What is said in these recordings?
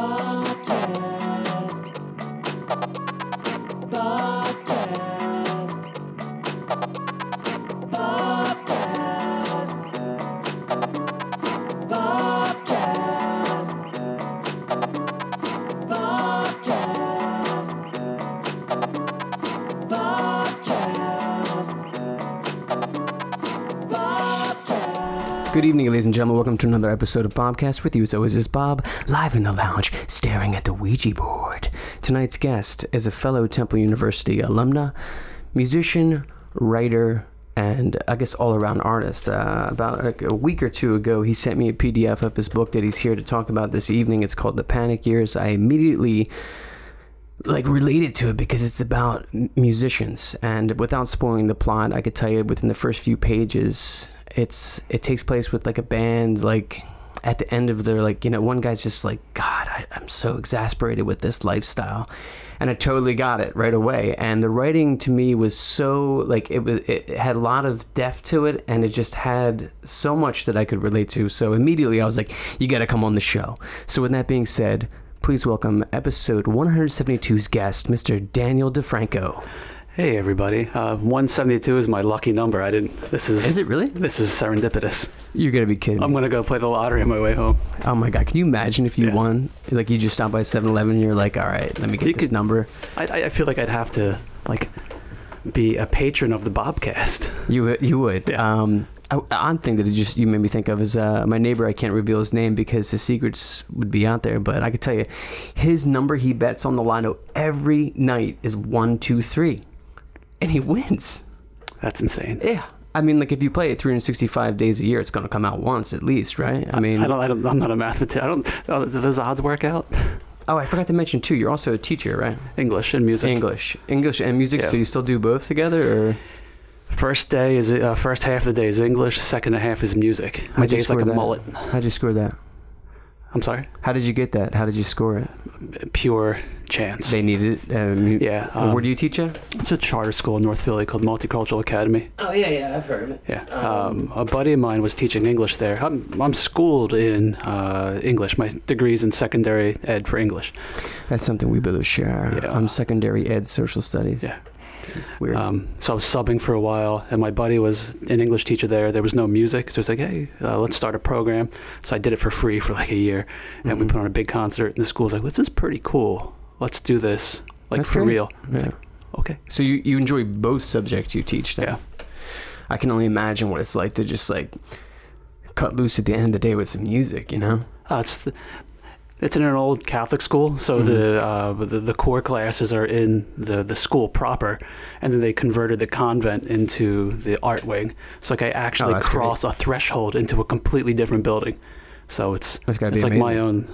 Podcast. Good evening, ladies and gentlemen. Welcome to another episode of Bobcast. With you, as always, is Bob, live in the lounge, staring at the Ouija board. Tonight's guest is a fellow Temple University alumna, musician, writer, and I guess all around artist. Uh, about like a week or two ago, he sent me a PDF of his book that he's here to talk about this evening. It's called The Panic Years. I immediately like related to it because it's about musicians and without spoiling the plot i could tell you within the first few pages it's it takes place with like a band like at the end of their like you know one guy's just like god I, i'm so exasperated with this lifestyle and i totally got it right away and the writing to me was so like it was it had a lot of depth to it and it just had so much that i could relate to so immediately i was like you got to come on the show so with that being said Please welcome episode 172's guest, Mr. Daniel DiFranco. Hey everybody, uh, 172 is my lucky number. I didn't. This is. Is it really? This is serendipitous. You're gonna be kidding I'm me. gonna go play the lottery on my way home. Oh my god, can you imagine if you Yeah. won? Like you just stopped by 7-Eleven and you're like, all right, let me get You this could- number. I, I feel like I'd have to like be a patron of the Bobcast. You would- you would. Yeah. Um, odd thing that it just you made me think of is uh, my neighbor. I can't reveal his name because his secrets would be out there. But I could tell you, his number he bets on the lotto every night is one two three, and he wins. That's insane. Yeah. I mean, like if you play it 365 days a year, it's going to come out once at least, right? I mean, I don't. I don't. I'm not a mathematician. I don't. Oh, do those odds work out? oh, I forgot to mention too. You're also a teacher, right? English and music. English, English, and music. Yeah. So you still do both together, or First day is uh, first half of the day is English. Second half is music. My How'd day's like a that? mullet. how'd you score that? I'm sorry. How did you get that? How did you score it? Pure chance. They needed it. Uh, yeah. Uh, where um, do you teach at? It's a charter school in North Philly called Multicultural Academy. Oh yeah, yeah, I've heard of it. Yeah. Um, Um, a buddy of mine was teaching English there. I'm, I'm schooled in uh, English. My degree's in secondary ed for English. That's something we both share. Yeah. I'm secondary ed social studies. Yeah. It's weird. Um, so I was subbing for a while, and my buddy was an English teacher there. There was no music, so it's like, hey, uh, let's start a program. So I did it for free for like a year, and we Mhm. put on a big concert. And the school's like, this is pretty cool. Let's do this, like That's for great. real. It's Yeah. like, okay. so you you enjoy both subjects you teach? Then? Yeah. I can only imagine what it's like to just like cut loose at the end of the day with some music. You know? Uh, it's the, it's in an old Catholic school, so Mhm. the, uh, the the core classes are in the the school proper, and then they converted the convent into the art wing. So like I actually Oh, that's great. cross a threshold into a completely different building. So it's it's like my own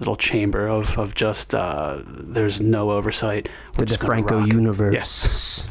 little chamber of of just uh, there's no oversight. The We're just gonna DiFranco universe.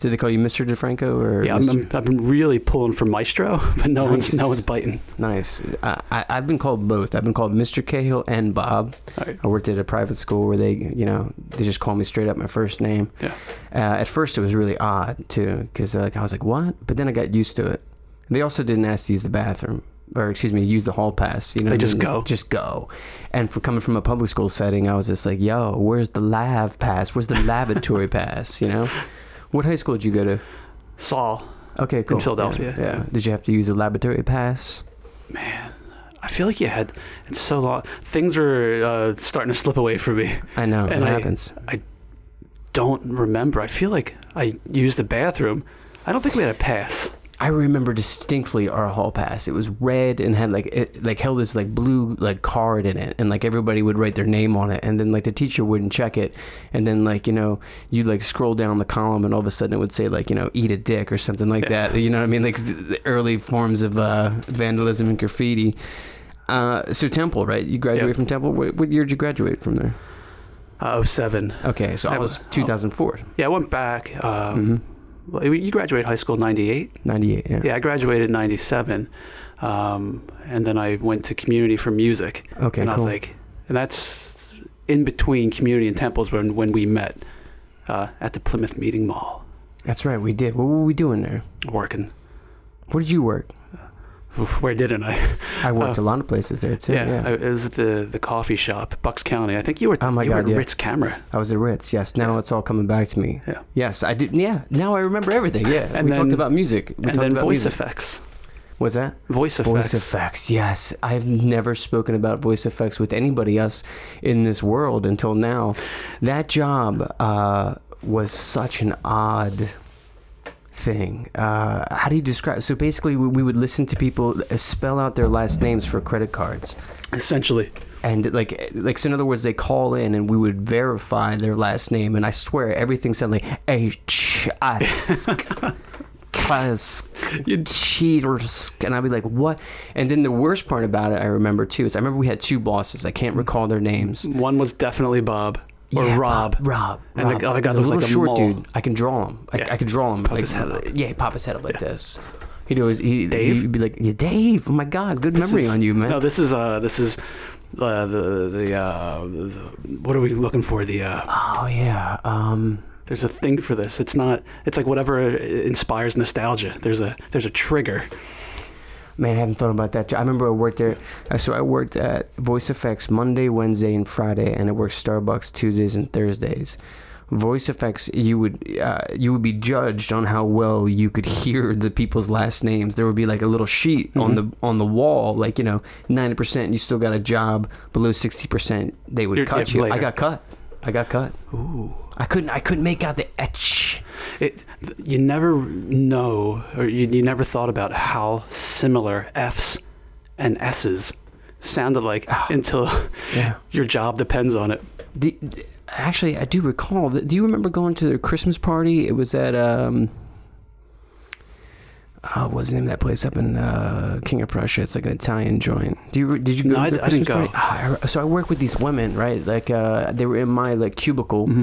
Did they call you Mr. DiFranco or? Yeah. I'm, I've been really pulling for Maestro, but no one's no one's biting. Nice. I, I, I've been called both. I've been called Mr. Cahill and Bob. Right. I worked at a private school where they, you know, they just call me straight up my first name. Yeah. Uh, at first, it was really odd too, because like I was like, "What?" But then I got used to it. They also didn't ask to use the bathroom, or excuse me, use the hall pass. You know, They I just mean? go. Just go. And for coming from a public school setting, I was just like, "Yo, where's the lav pass? Where's the lavatory pass?" You know. What high school did you go to? Saul, Okay, cool. Philadelphia, Yeah. yeah. yeah. Did you have to use a laboratory pass? man, I feel like you had. It's so long. Things are uh, starting to slip away from me. I know. And it I- happens. I don't remember. I feel like I used the bathroom. I don't think we had a pass. I remember distinctly our hall pass. It was red and had like it like held this like blue like card in it, and like everybody would write their name on it, and then like the teacher wouldn't check it, and then like you know you'd like scroll down the column, and all of a sudden it would say like you know eat a dick or something like that. You know what I mean? Like the, the early forms of uh, vandalism and graffiti. Uh, so Temple, right? You graduated Yep. from Temple. What, what year did you graduate from there? Uh, 07. Okay, so I was was- 2004. Yeah, I went back. Um, hmm well, You graduated high school in 98? 98. Yeah. Yeah, I graduated in 97. Um, and then I went to community for music. Okay. and I cool. was like, and that's in between community and temples when, when we met uh, at the Plymouth Meeting Mall That's right. We did. What were we doing there? working. Where did you work? Where didn't I? I worked Uh, a lot of places there too. yeah, Yeah, I, it was at the the coffee shop, Bucks County. I think you were. Oh my you were God, at yeah. Ritz Camera. I was at Ritz. Yes, now Yeah. it's all coming back to me. Yeah. Yes, I did. Yeah, now I remember everything. Yeah, And we talked about music. We and talked then about voice music. effects. What's that? Voice effects. Voice effects. Yes, I've never spoken about voice effects with anybody else in this world until now. That job uh, was such an odd thing. Uh, how do you describe? So basically, we, we would listen to people uh, spell out their last names for credit cards. Essentially, and like like so in other words they call in and we would verify their last name and i swear everything sounded like h s cheaters and i'd be like what and then the worst part about it i remember too is i remember we had two bosses i can't recall their names one was definitely Bob or Yeah, Rob. Rob. And the Rob. other guy the looked like a short mole. dude. I can draw him. I, Yeah. I could draw him. Pop like, his head up. Yeah, pop his head up like this. He'd always he, Dave? He'd be like, yeah, Dave. Oh my God, good This memory is- on you, man. No, this is uh, this is uh, the the, uh, the what are we looking for? The uh, oh yeah. Um. there's a thing for this. It's not. It's like whatever inspires nostalgia. There's a there's a trigger. Man, I haven't thought about that. I remember I worked there. uh, So I worked at Voice Effects Monday, Wednesday, and Friday, and I worked Starbucks Tuesdays and Thursdays. Voice effects, you would uh, you would be judged on how well you could hear the people's last names. There would be like a little sheet on the Mm-hmm. on the wall, like you know, ninety percent you still got a job. Below sixty percent, they would You're- cut you. I got cut. I got cut. Ooh. I couldn't. I couldn't make out the etch. It, you never know, or you, you never thought about how similar F's and S's sounded like until Yeah. your job depends on it. Do, d- actually, I do recall. that- Do you remember going to the Christmas party? It was at um. Oh, what's the name of that place up in uh, King of Prussia? It's like an Italian joint. Do you did you go? No, to I the didn't go. Ah, I- so I work with these women, right? Like uh, they were in my like cubicle, Mm-hmm.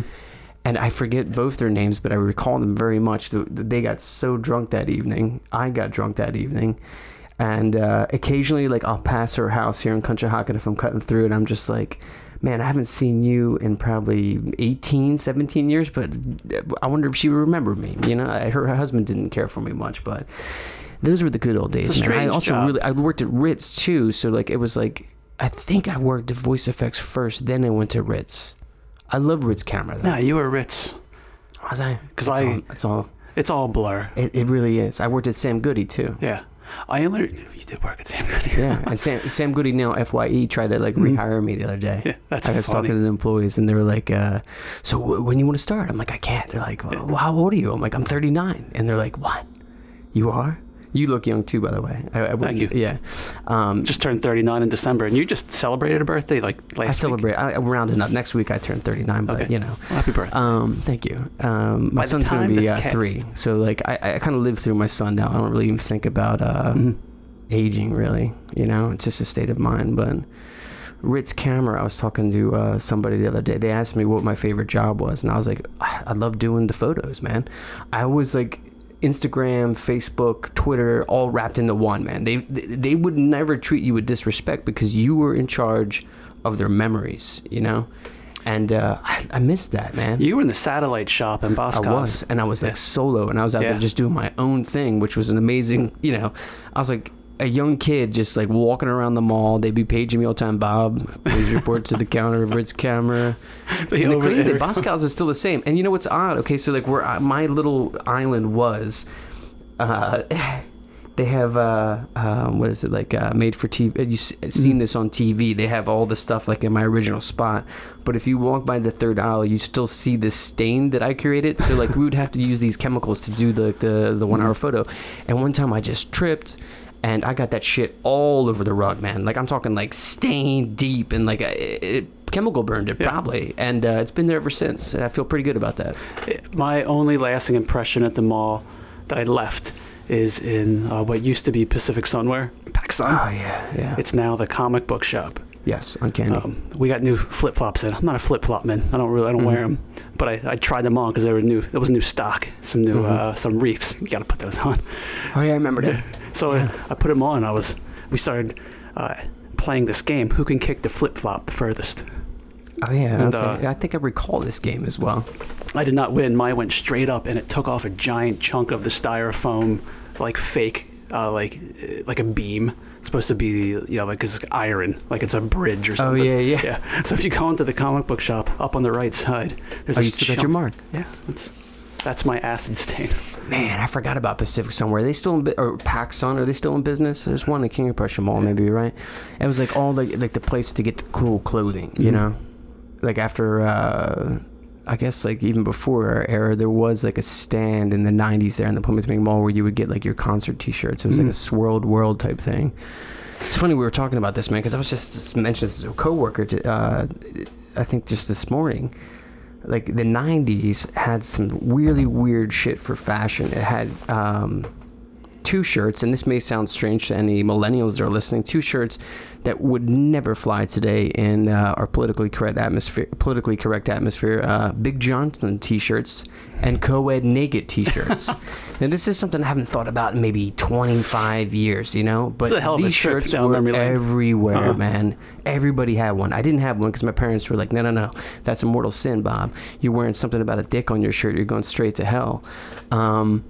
And I forget both their names, but I recall them very much. They got so drunk that evening. I got drunk that evening. And uh, occasionally, like, I'll pass her house here in Conshohocken if I'm cutting through, and I'm just like, man, I haven't seen you in probably 18, 17 years, but I wonder if she would remember me. You know, I- her, her husband didn't care for me much, but those were the good old days, man. I also job. really, I worked at Ritz too, so like, it was like, I think I worked at voice effects first, then I went to Ritz. I love Ritz camera though. Nah, you were Ritz. Was I? 'Cause That's I- all, that's all. It's all blur. It, it really is. I worked at Sam Goody too. Yeah. I only you did work at Sam Goody. Yeah, and Sam, Sam Goody now Fye tried to like rehire me the other day. Mm-hmm. Yeah, that's I was funny. talking to the employees, and they were like, uh, "So w- when you want to start?" I'm like, "I can't." They're like, well, "How old are you?" I'm like, "I'm 39," and they're like, "What? You are? You look young too, by the way." I, I Thank you. Yeah, um, Just turned 39 in December, and you just celebrated a birthday like last I week. celebrate. I, I'm rounding up. Next week I turn 39, but Okay. you know. Well, happy birthday. Um, thank you. Um, my By son's going to be uh, three, so like I, I kind of live through my son now. I don't really even think about uh, Mhm. aging really you know it's just a state of mind but ritz camera i was talking to uh, somebody the other day they asked me what my favorite job was and i was like "Ah, i love doing the photos man i was like instagram facebook twitter all wrapped into one man they they would never treat you with disrespect because you were in charge of their memories you know and uh, I, I missed that man You were in the satellite shop in I was, and I was like Yeah. solo, and I was out Yeah. there just doing my own thing, which was an amazing, you know. I was like a young kid, just like walking around the mall. They'd be paging me all the time. Bob, please report to the counter of Ritz camera. The And the crazy thing, Boscov's is still the same. And you know what's odd? Okay, so like where I, my little island was, uh, they have uh, um, what is it like uh, made for TV? You've Mm. seen this on TV. They have all the stuff like in my original spot. But if you walk by the third aisle, you still see the stain that I created. So like we would have to use these chemicals to do the the, the one hour Mm. photo. And one time I just tripped. And I got that shit all over the rug, man. Like I'm talking like stain deep, and like it, it chemical burned it Yeah. probably. And uh, it's been there ever since, and I feel pretty good about that. My only lasting impression at the mall that I left is in uh, what used to be Pacific Sunwear, PacSun. Oh yeah, yeah. It's now the comic book shop. yes, uncanny. Um, we got new flip flops in. I'm not a flip flop man. I don't really, I don't. Mhm. wear them, but I, I tried them on because they were new. There was new stock, some new, Mhm. uh, some reefs. You got to put those on. oh yeah, I remember that. So Yeah. I, I put them on. I was, we started uh, playing this game. Who can kick the flip flop the furthest? Oh yeah, And, okay. uh, I think I recall this game as well. I did not win. Mine went straight up, and it took off a giant chunk of the styrofoam, like fake uh, like like a beam. It's supposed to be you know like it's iron, like it's a bridge or Oh something. yeah, yeah. Yeah. So if you go into the comic book shop, up on the right side, there's Oh, a you still got your mark. Yeah, that's that's my acid stain. Man, I forgot about Pacific Sunwear. Are they still in or PacSun? Are they still in business? There's one in King of Prussia Mall, maybe right. It was like all the like the place to get the cool clothing, you Mhm. know. Like after, uh I guess like even before our era, there was like a stand in the '90s there in the Plymouth Meeting Mall where you would get like your concert T-shirts. It was like a Mhm. swirled world type thing. It's funny we were talking about this man because I was just, just mentioned this to a coworker. To, uh, I think just this morning like the 90s had some really weird shit for fashion. It had um, two shirts and this may sound strange to any millennials that are listening two shirts that would never fly today in uh, our politically correct atmosphere politically correct atmosphere uh, big johnson t-shirts and co-ed naked t-shirts. Now this is something i haven't thought about in maybe 25 years you know but a hell of a these shirts were everywhere Uh-huh. man. Everybody had one. I didn't have one because my parents were like no no no that's a mortal sin bob. You're wearing something about a dick on your shirt. You're going straight to hell. Um,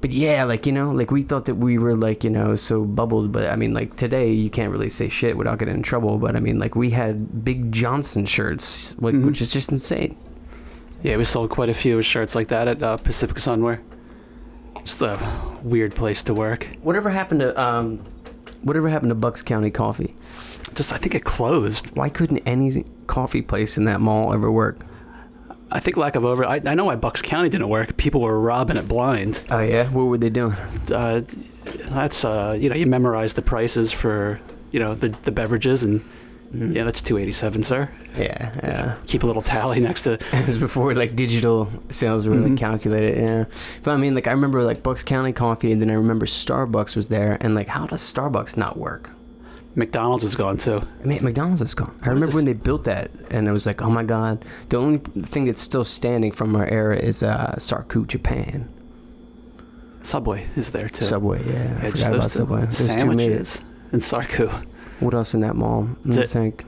but yeah like you know like we thought that we were like you know so bubbled but i mean like today you can't really say shit without getting in trouble but i mean like we had big johnson shirts like, Mhm. which is just insane Yeah, we sold quite a few shirts like that at uh, Pacific Sunwear. Just a weird place to work. whatever happened to um whatever happened to bucks county coffee Just I think it closed. why couldn't any coffee place in that mall ever work I think lack of over. I, I know why Bucks County didn't work. People were robbing it blind. oh yeah what were they doing Uh, that's uh, you know you memorize the prices for you know the the beverages and Mm-hmm. yeah that's two eighty seven sir. yeah yeah Keep a little tally next to It was before like digital sales were like Mhm. calculated, yeah. But I mean, like I remember like Bucks County Coffee, and then I remember Starbucks was there, and like how does Starbucks not work? McDonald's is gone too. I mean, McDonald's is gone. I What remember when they built that, and it was like, oh my god. The only thing that's still standing from our era is uh, Sarku, Japan. Subway is there too. Subway, yeah. I Yeah, just forgot about Subway. Those two made it. sandwiches and Sarku. What else in that mall? Let me it. think.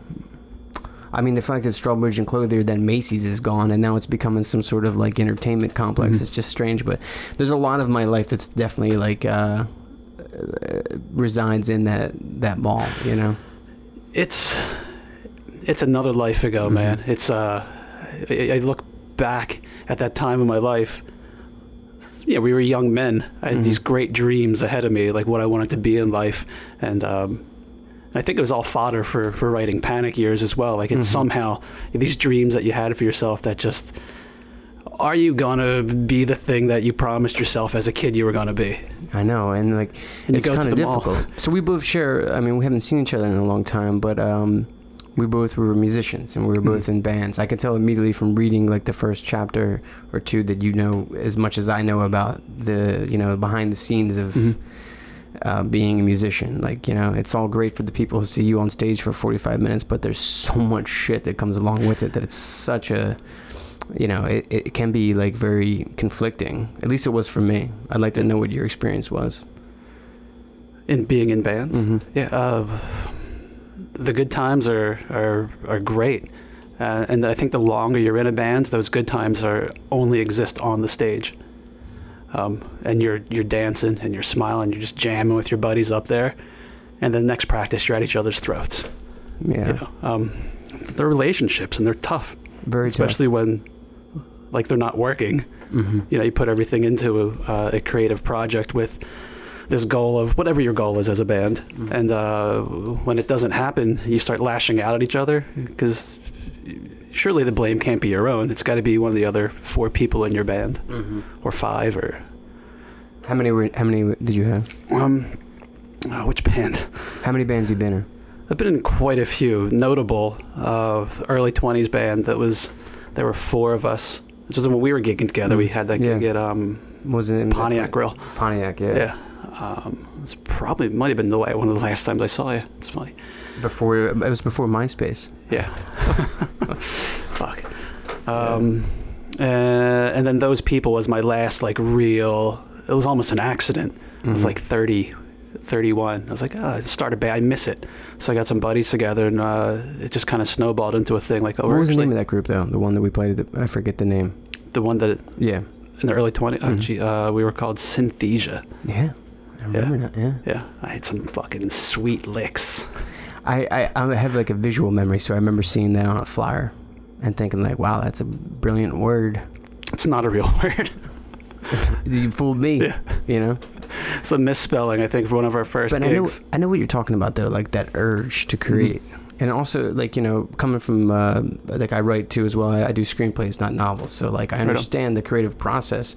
I mean, the fact that Strawbridge and Clothier, then Macy's is gone, and now it's becoming some sort of like entertainment complex. Mhm. It's just strange, but there's a lot of my life that's definitely like uh, resides in that that mall. You know, It's it's another life ago, Mhm. man. It's uh, I, I look back at that time of my life. Yeah, we were young men. I had Mhm. these great dreams ahead of me, like what I wanted to be in life, and um, I think it was all fodder for for writing Panic Years as well. Like it's Mhm. somehow these dreams that you had for yourself that just. Are you gonna be the thing that you promised yourself as a kid you were gonna be? I know, and like And it's kind of the mall. difficult. So we both share. I mean, we haven't seen each other in a long time, but um, we both were musicians and we were both Mhm. in bands. I could tell immediately from reading like the first chapter or two that you know as much as I know about the you know behind the scenes of. Mhm. Uh, being a musician, like you know, it's all great for the people who see you on stage for 45 minutes, but there's so much shit that comes along with it that it's such a, you know, it, it can be like very conflicting. At least it was for me. I'd like to know what your experience was. In being in bands, Mm-hmm. Yeah, uh, the good times are are are great, uh, and I think the longer you're in a band, those good times are only exist on the stage. Um, and you're you're dancing and you're smiling, you're just jamming with your buddies up there, and then next practice you're at each other's throats. Yeah, You know, um, they're relationships and they're tough, very especially when like they're not working tough. hmm you know you put everything into a, uh, a creative project with this goal of whatever your goal is as a band Mhm. and uh, when it doesn't happen you start lashing out at each other because surely the blame can't be your own it's got to be one of the other four people in your band hmm or five or How many were? How many did you have? um uh, which band How many bands you been in? I've been in quite a few notable uh, early 20s band that was there were four of us this was when we were gigging together we Mm. had that Yeah. gig at um, What was it in pontiac grill Pontiac, yeah. Yeah. Um, it's probably might have been the way one of the last times I saw you. It's funny. Before it was before MySpace. Yeah. Fuck. Um, uh, and then those people was my last like real. It was almost an accident. I was like 30, 31. I was like, oh, I started band. I miss it. So I got some buddies together, and uh, it just kind of snowballed into a thing. Like, oh, what was the name of that group though? The one that we played. At the, I forget the name. the one that Yeah, in the early 20s. Oh, Mhm. gee, uh, we were called Synthesia. yeah. I remember that. Yeah. Yeah, I had some fucking sweet licks. I, I I have like a visual memory, so I remember seeing that on a flyer and thinking like, wow, that's a brilliant word. It's not a real word. You fooled me. Yeah. You know. It's a misspelling, I think, for one of our first But I know gigs. I know what you're talking about though, like that urge to create. And also, like you know, coming from uh, like I write too as well. I, I do screenplays, not novels. So like I understand the creative process,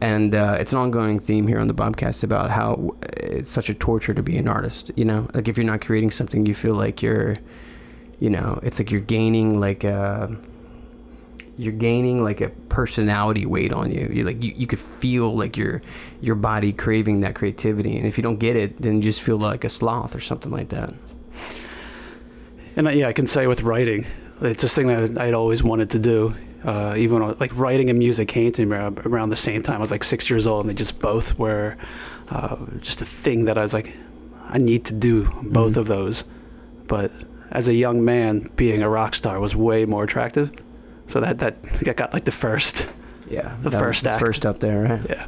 and uh, it's an ongoing theme here on the Bobcast about how it's such a torture to be an artist. You know, like if you're not creating something, you feel like you're, you know, it's like you're gaining like a, you're gaining like a personality weight on you. You like you, you could feel like your your body craving that creativity, and if you don't get it, then you just feel like a sloth or something like that. And I, yeah, I can say with writing, it's this thing that I'd always wanted to do. Uh, even when, like writing and music came to me around, around the same time. I was like six years old, and they just both were uh, just a thing that I was like, I need to do both Mhm. of those. But as a young man, being a rock star was way more attractive. So that that, that got like the first. Yeah, The first act. first up there, right? Yeah.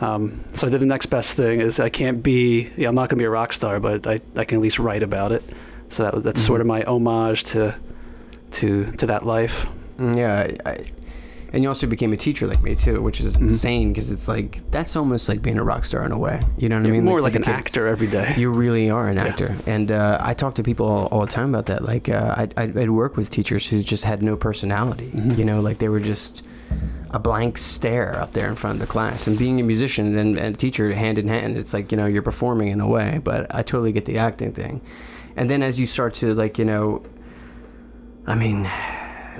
Um, so I did the next best thing is I can't be. Yeah, I'm not gonna be a rock star, but I, I can at least write about it. So that, that's sort of my homage to to to that life. Mm, Yeah, I, and you also became a teacher like me too, which is Mhm. insane because it's like that's almost like being a rock star in a way. You know what I You're mean? more like, to an kids. actor every day. You really are an Yeah. actor, and uh, I talk to people all, all the time about that. Like, uh, I'd, I'd work with teachers who just had no personality. Mhm. You know, like they were just a blank stare up there in front of the class. And being a musician and, and a teacher hand in hand, it's like you know you're performing in a way. But I totally get the acting thing. And then as you start to like you know, I mean,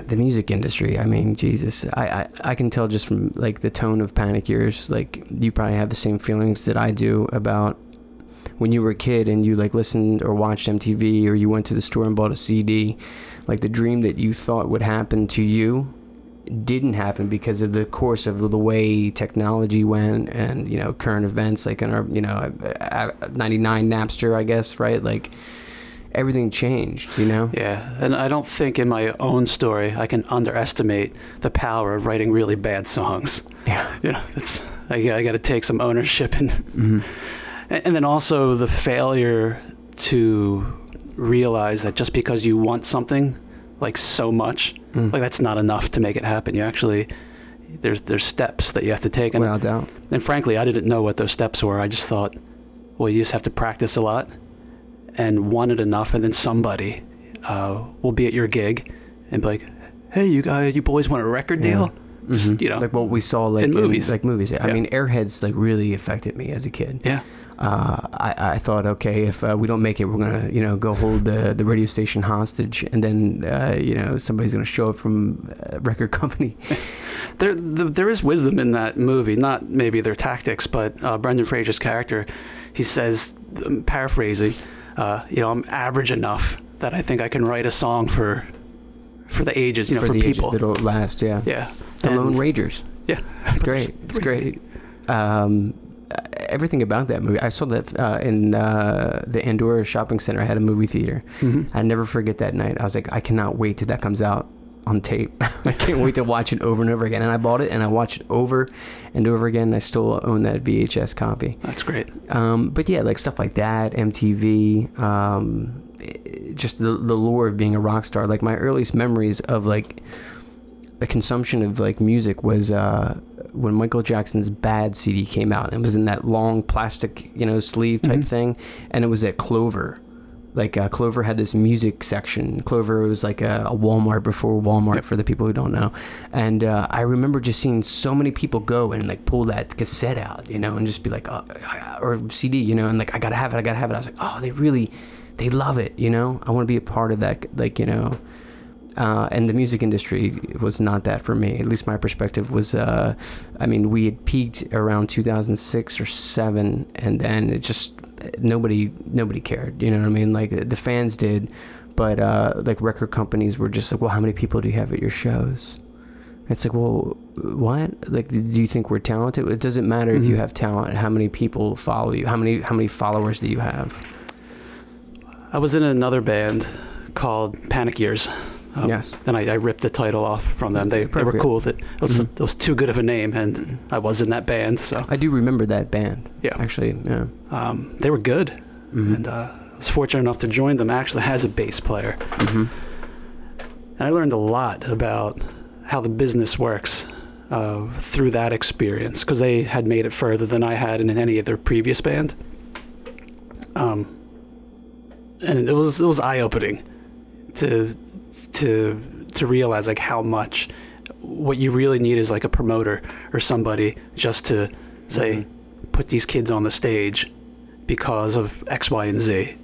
the music industry. I mean, Jesus, I, I I can tell just from like the tone of Panic Years. Like you probably have the same feelings that I do about when you were a kid and you like listened or watched MTV or you went to the store and bought a CD. Like the dream that you thought would happen to you didn't happen because of the course of the way technology went and you know current events like in our you know uh, uh, 99 Napster I guess right like everything changed you know Yeah, and I don't think in my own story I can underestimate the power of writing really bad songs. yeah You know, that's I, I got to take some ownership and hmm And and then also the failure to realize that just because you want something like so much, Mm. like that's not enough to make it happen. You actually there's there's steps that you have to take. And, without doubt and frankly, I didn't know what those steps were. I just thought, well, you just have to practice a lot and want it enough, and then somebody uh, will be at your gig and be like, "Hey, you guys, you boys want a record Yeah. deal?" Just Mhm. you know, like what we saw like in movies. like movies I mean Airheads like really affected me as a kid yeah, uh, I, I thought, okay, if uh, we don't make it, we're gonna, you know, go hold the, the radio station hostage, and then, uh, you know, somebody's gonna show up from a record company. there the, there is wisdom in that movie. Not maybe their tactics, but uh, Brendan Fraser's character, he says, um, paraphrasing, uh, you know, I'm average enough that I think I can write a song for for the ages, you know, for, the ages people. that'll last. Yeah, Yeah, the And- Lone Rangers. Yeah, It's great. It's great. Um, everything about that movie. I saw that uh, in uh, the Andorra Shopping Center. I had a movie theater. Mhm. I never forget that night. I was like, I cannot wait till that comes out on tape. I can't wait to watch it over and over again. And I bought it and I watched it over and over again. I still own that VHS copy. That's great. Um, but yeah, like stuff like that, MTV, um, just the, the lure of being a rock star. Like my earliest memories of like the consumption of like music was uh, when Michael Jackson's Bad CD came out. It was in that long plastic, you know, sleeve type Mhm. thing, and it was at Clover. Like uh, Clover had this music section. Clover was like a, a Walmart before Walmart Yep. for the people who don't know. And uh, I remember just seeing so many people go and like pull that cassette out, you know, and just be like, oh, or CD, you know, and like I gotta have it, I gotta have it. I was like, oh, they really, they love it, you know. I want to be a part of that, like you know. Uh, and the music industry was not that for me. At least my perspective was, uh, I mean, we had peaked around 2006 or seven, and then it just nobody nobody cared. You know what I mean? Like the fans did, but uh, like record companies were just like, well, how many people do you have at your shows? It's like, well, what? Like, do you think we're talented? It doesn't matter if you Mhm. have talent. How many people follow you? How many how many followers do you have? I was in another band called Panic Years, Um, Yes. Then I, I ripped the title off from them. They, they were cool with it. It was, Mhm. it was too good of a name, and I was in that band, so I do remember that band. Yeah. Actually, yeah. um, they were good. Mhm. And uh, I was fortunate enough to join them actually as a bass player. Mhm. And I learned a lot about how the business works uh, through that experience because they had made it further than I had in any of their previous band. Um, and it was it was eye opening to to to realize like how much what you really need is like a promoter or somebody just to say Mhm. put these kids on the stage because of X, Y, and Z.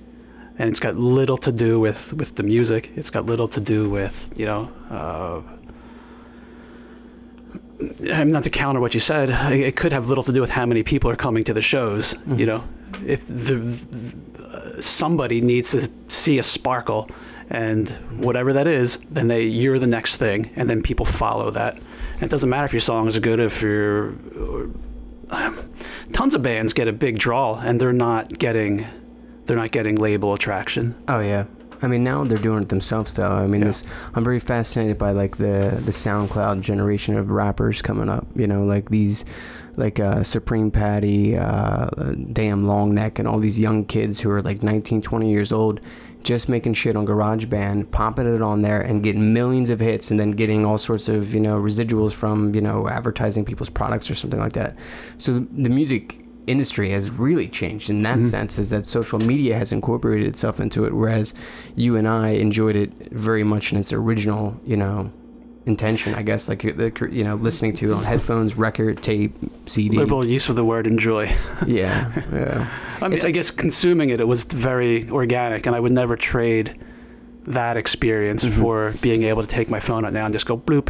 And it's got little to do with, with the music. It's got little to do with, you know, uh, I'm not to counter what you said. It could have little to do with how many people are coming to the shows. Mhm. You know, if the, uh, somebody needs to see a sparkle, and whatever that is, then they you're the next thing, and then people follow that. And it doesn't matter if your songs are good, if you're um, tons of bands get a big draw, and they're not getting they're not getting label attraction. Oh yeah. I mean, now they're doing it themselves, though. I mean, Yeah. this I'm very fascinated by like the the SoundCloud generation of rappers coming up. You know, like these, like uh, Supreme Patty, uh, Damn Long Neck, and all these young kids who are like 19, 20 years old, just making shit on GarageBand, popping it on there, and getting millions of hits, and then getting all sorts of you know residuals from you know advertising people's products or something like that. So the music industry has really changed in that Mhm. sense is that social media has incorporated itself into it whereas you and I enjoyed it very much in its original you know intention I guess like the you know listening to it on headphones record tape CD Liberal use of the word enjoy. yeah yeah I mean, It's- I guess consuming it, it was very organic, and I would never trade that experience Mhm. for being able to take my phone out now and just go bloop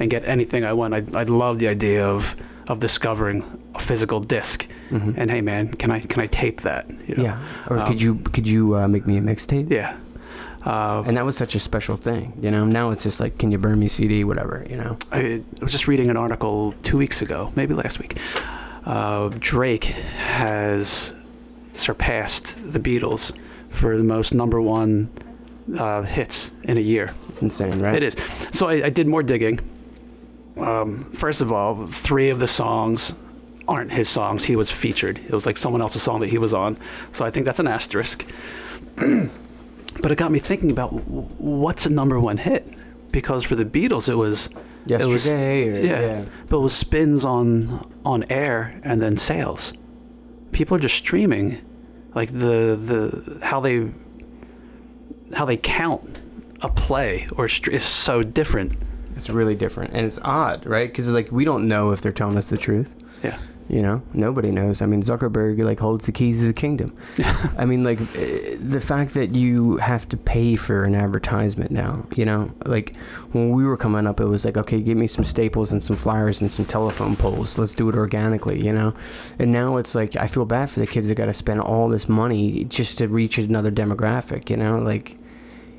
and get anything I want. I, I love the idea of of discovering a physical disc Mhm. and hey man, can I can I tape that? You know? yeah or Um, could you could you uh, make me a mixtape Yeah. Uh, and that was such a special thing you know now it's just like can you burn me CD whatever you know I was just reading an article two weeks ago, maybe last week. Uh, Drake has surpassed the Beatles for the most number one uh, hits in a year. it's insane right It is. So I, I did more digging. Um, first of all, three of the songs aren't his songs. He was featured. It was like someone else's song that he was on. So I think that's an asterisk. but it got me thinking about what's a number one hit? Because for the Beatles, it was it was- yesterday or, yeah. but it was spins on on air and then sales. People are just streaming, like the the how they how they count a play or is so different. It's really different, and it's odd, right? Because like we don't know if they're telling us the truth. Yeah. You know, nobody knows. I mean, Zuckerberg like holds the keys to the kingdom. I mean, like eh, the fact that you have to pay for an advertisement now. You know, like when we were coming up, it was like, okay, give me some staples and some flyers and some telephone poles. Let's do it organically. You know, and now it's like I feel bad for the kids that got to spend all this money just to reach another demographic. You know, like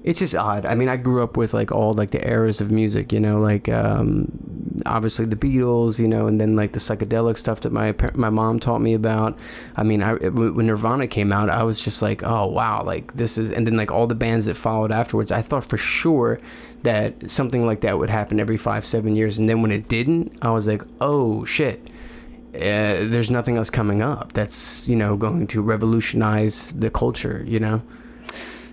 it's just odd. I mean, I grew up with like all like the eras of music, you know, like um, obviously the Beatles, you know, and then like the psychedelic stuff that my my mom taught me about. I mean, I when Nirvana came out, I was just like, oh wow, like this is, and then like all the bands that followed afterwards. I thought for sure that something like that would happen every five seven years, and then when it didn't, I was like, oh shit. Uh, there's nothing else coming up that's you know going to revolutionize the culture you know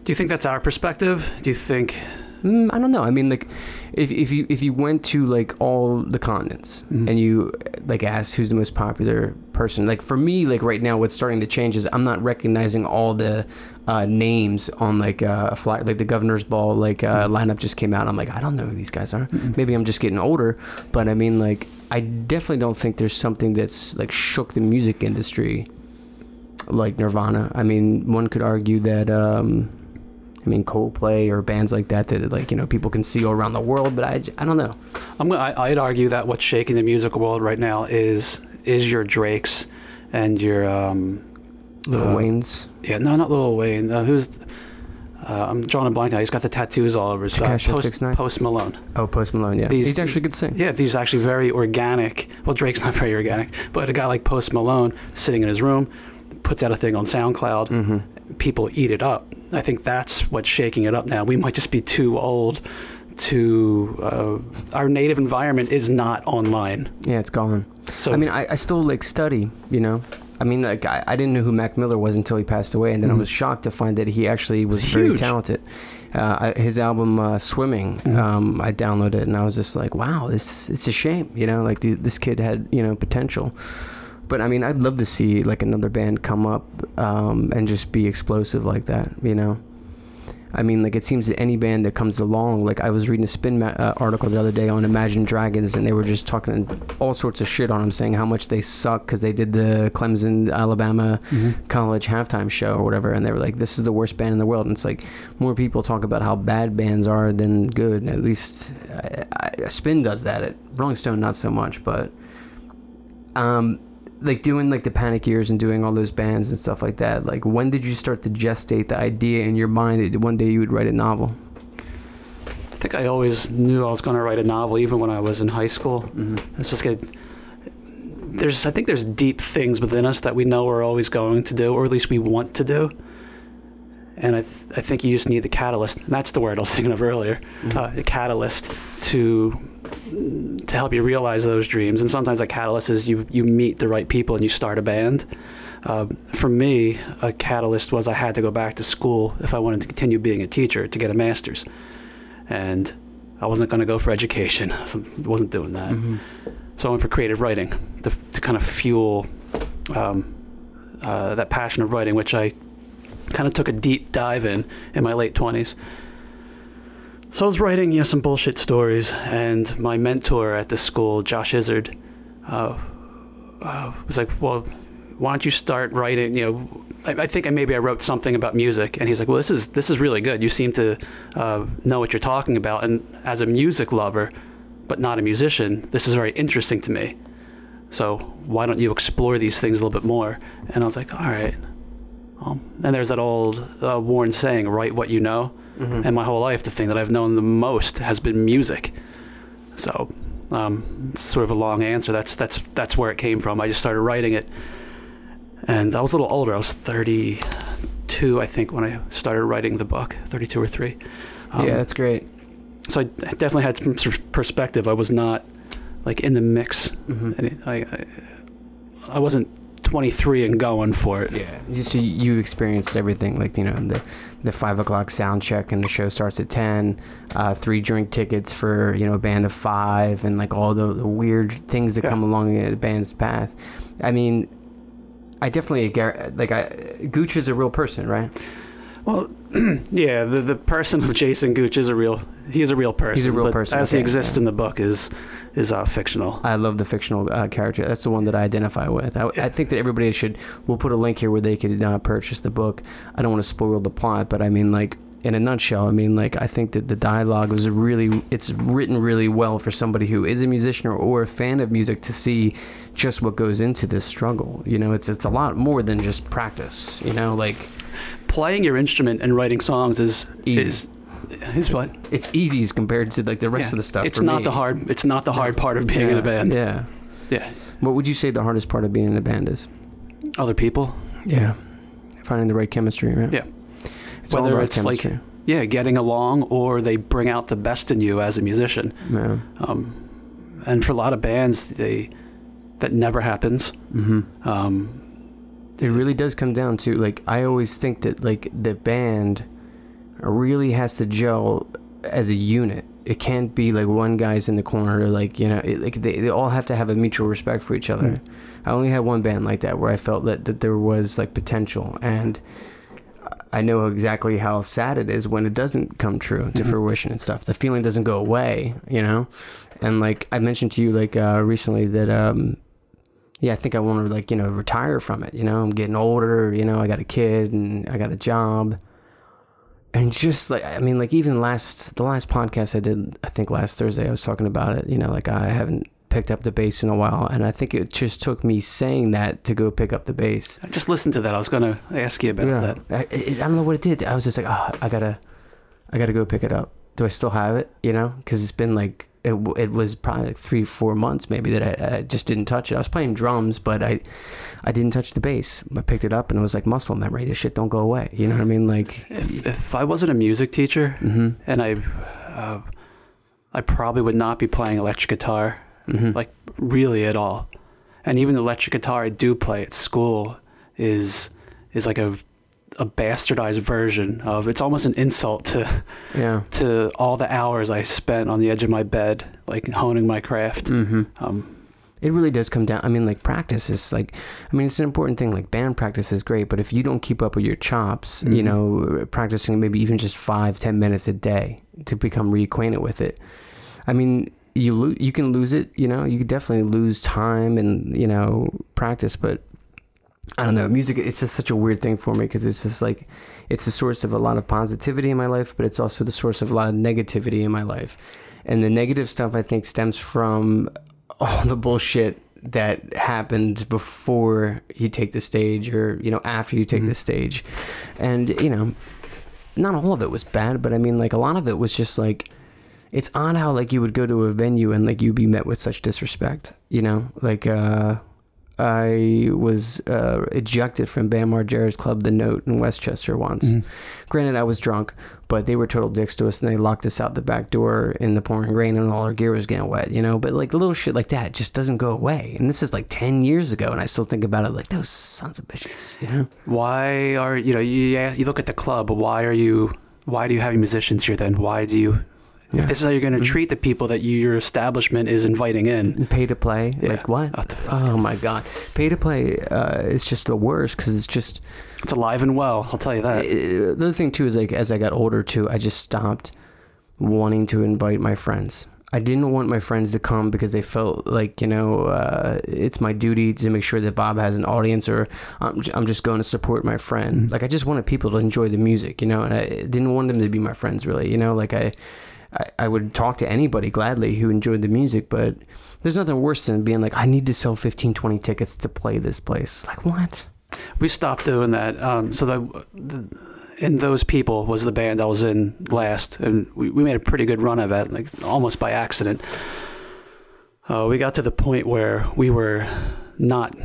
Do you think that's our perspective? Do you think? Mm, I don't know. I mean, like, if, if you if you went to like all the continents Mhm. and you like asked who's the most popular person, like for me, like right now, what's starting to change is I'm not recognizing all the uh, names on like uh, a fly, like the governor's ball like uh, lineup just came out. I'm like, I don't know who these guys are. Mhm. Maybe I'm just getting older, but I mean, like, I definitely don't think there's something that's like shook the music industry like Nirvana. I mean, one could argue that. Um, I mean, Coldplay or bands like that that like you know people can see all around the world, but I, I don't know. I'm gonna, I, I'd argue that what's shaking the music world right now is is your Drakes and your um, Lil Uh, Wayne's, yeah no not Lil Wayne uh, who's uh, I'm drawing a blank now. He's got the tattoos all over his uh, Post, 6ix9ine? Post Malone. oh Post Malone, yeah, These- he's actually good sing. Yeah, these actually very organic. Well, Drake's not very organic, but a guy like Post Malone sitting in his room puts out a thing on SoundCloud. Mm-hmm. People eat it up. I think that's what's shaking it up now. We might just be too old to uh, our native environment is not online. Yeah, it's gone. So I mean, I, I still like study, you know. I mean, like I, I didn't know who Mac Miller was until he passed away, and then I Mhm. was shocked to find that he actually was very talented. Uh, I, his album uh, "Swimming," Mhm. um, I downloaded it, and I was just like, "Wow, this it's a shame," you know, like the, this kid had you know potential. But I mean, I'd love to see like another band come up um, and just be explosive like that, you know. I mean, like it seems that any band that comes along, like I was reading a spin ma- uh, article the other day on Imagine Dragons, and they were just talking all sorts of shit on them, saying how much they suck because they did the Clemson, Alabama Mhm. college halftime show or whatever, and they were like, "This is the worst band in the world." And it's like more people talk about how bad bands are than good. At least I, I, Spin does that. At Rolling Stone, not so much, but um, like doing like the Panic Years and doing all those bands and stuff like that. Like, when did you start to gestate the idea in your mind that one day you would write a novel? I think I always knew I was going to write a novel, even when I was in high school. Mm-hmm. It's just get there's I think there's deep things within us that we know we're always going to do, or at least we want to do. And I, th- I think you just need the catalyst. And that's the word I was thinking of earlier. Uh, the catalyst to to help you realize those dreams. And sometimes a catalyst is you you meet the right people and you start a band. Uh, for me, a catalyst was I had to go back to school if I wanted to continue being a teacher to get a master's, and I wasn't going to go for education. So I wasn't doing that. Mm-hmm. So I went for creative writing to, to kind of fuel um, uh, that passion of writing, which I kind of took a deep dive in in my late 20s. So I was writing, you know, some bullshit stories, and my mentor at the school, Josh Izzard, uh, uh, was like, "Well, why don't you start writing?" You know, I, I think maybe I wrote something about music, and he's like, "Well, this is this is really good. You seem to uh, know what you're talking about, and as a music lover, but not a musician, this is very interesting to me. So why don't you explore these things a little bit more?" And I was like, "All right." Um, and there's that old uh, worn saying, "Write what you know." Mm-hmm. And my whole life, the thing that I've known the most has been music. So, um, it's sort of a long answer. That's that's that's where it came from. I just started writing it, and I was a little older. I was 32, I think, when I started writing the book. 32 or three. Um, yeah, that's great. so I definitely had some perspective. I was not like in the mix. Mm-hmm. I, I I wasn't 23 and going for it. Yeah, you see, you've experienced everything, like you know, the the five o'clock sound check, and the show starts at ten. Uh, three drink tickets for you know a band of five, and like all the, the weird things that Yeah. come along a band's path. I mean, I definitely like I Gooch is a real person, right? Well, yeah, the the person of Jason Gooch is a real. He is a real person. He's a real but person, As he exists yeah. in the book is is uh, fictional. I love the fictional uh, character. That's the one that I identify with. I, I think that everybody should. We'll put a link here where they could uh, purchase the book. I don't want to spoil the plot, but I mean, like in a nutshell, I mean, like I think that the dialogue was really. It's written really well for somebody who is a musician or, or a fan of music to see just what goes into this struggle. You know, it's it's a lot more than just practice. You know, like Playing your instrument and writing songs is Easy. is is what it's easy as compared to like the rest Yeah. of the stuff. It's not me. the hard. It's not the hard part of being in a band. Yeah. Yeah. What would you say the hardest part of being in a band is? Other people. Yeah. Finding the right chemistry, right? Yeah. It's Whether it's like- Yeah, getting along, or they bring out the best in you as a musician. yeah. Um, and for a lot of bands, they that never happens. Mm-hmm. Um, It really does come down to like I always think that like the band really has to gel as a unit. It can't be like one guy's in the corner, like you know, it, like they, they all have to have a mutual respect for each other. I only had one band like that where I felt that, that there was like potential, and I know exactly how sad it is when it doesn't come true to Mhm. fruition and stuff. The feeling doesn't go away, you know. And like I mentioned to you like uh, recently that um, yeah, I think I want to like you know retire from it. You know, I'm getting older. You know, I got a kid and I got a job, and just like I mean, like even last the last podcast I did, I think last Thursday I was talking about it. You know, like I haven't picked up the bass in a while, and I think it just took me saying that to go pick up the bass. I just listened to that. I was going to ask you about that. I, I, don't know what it did. I was just like, oh, I gotta, I gotta go pick it up. Do I still have it? You know, because it's been like it, it was probably like three, four months maybe that I, I just didn't touch it. I was playing drums, but I, I didn't touch the bass. I picked it up and it was like muscle memory. This shit don't go away. You know what I mean? Like, If, if I wasn't a music teacher hmm and I uh, I probably would not be playing electric guitar, Mhm. like really at all. And even the electric guitar I do play at school is is like a a bastardized version of it's almost an insult to yeah. to all the hours I spent on the edge of my bed, like honing my craft. Mm-hmm. Um, It really does come down. I mean, like practice is like, I mean, it's an important thing. Like band practice is great, but if you don't keep up with your chops, you Mhm. know, practicing maybe even just five, ten minutes a day to become reacquainted with it. I mean, you lo- you can lose it. You know, you could definitely lose time and you know practice, but I don't know. Music, it's just such a weird thing for me because it's just like it's the source of a lot of positivity in my life, but it's also the source of a lot of negativity in my life. And the negative stuff I think stems from all the bullshit that happened before you take the stage or you know after you take Mhm. the stage and you know not all of it was bad but i mean like a lot of it was just like it's odd how like you would go to a venue and like you'd be met with such disrespect you know like uh I was uh, ejected from Bam Margera's club, The Note in Westchester once. mhm. Granted, I was drunk, but they were total dicks to us, and they locked us out the back door in the pouring rain, and all our gear was getting wet. You know, but like little shit like that just doesn't go away. And this is like ten years ago, and I still think about it like those sons of bitches. You know? Why are you know you yeah, you look at the club, but why are you why do you have musicians here then? Why do you Yeah. if this is how you're going to Mhm. treat the people that you, your establishment is inviting in? Pay to play, Yeah. like what? What the fuck? Oh my god, pay to play uh, is just the worst because it's just It's alive and well, I'll tell you that. Uh, the other thing too is like as I got older too, I just stopped wanting to invite my friends. I didn't want my friends to come because they felt like you know uh, it's my duty to make sure that Bob has an audience, or I'm, j- I'm just going to support my friend. Mhm. Like I just wanted people to enjoy the music, you know, and I didn't want them to be my friends really, you know. Like I, I, I would talk to anybody gladly who enjoyed the music, but there's nothing worse than being like, I need to sell 15, 20 tickets to play this place. Like what? We stopped doing that. Um, so the, the in those people was the band I was in last, and we, we made a pretty good run of it, like almost by accident. Uh, we got to the point where we were not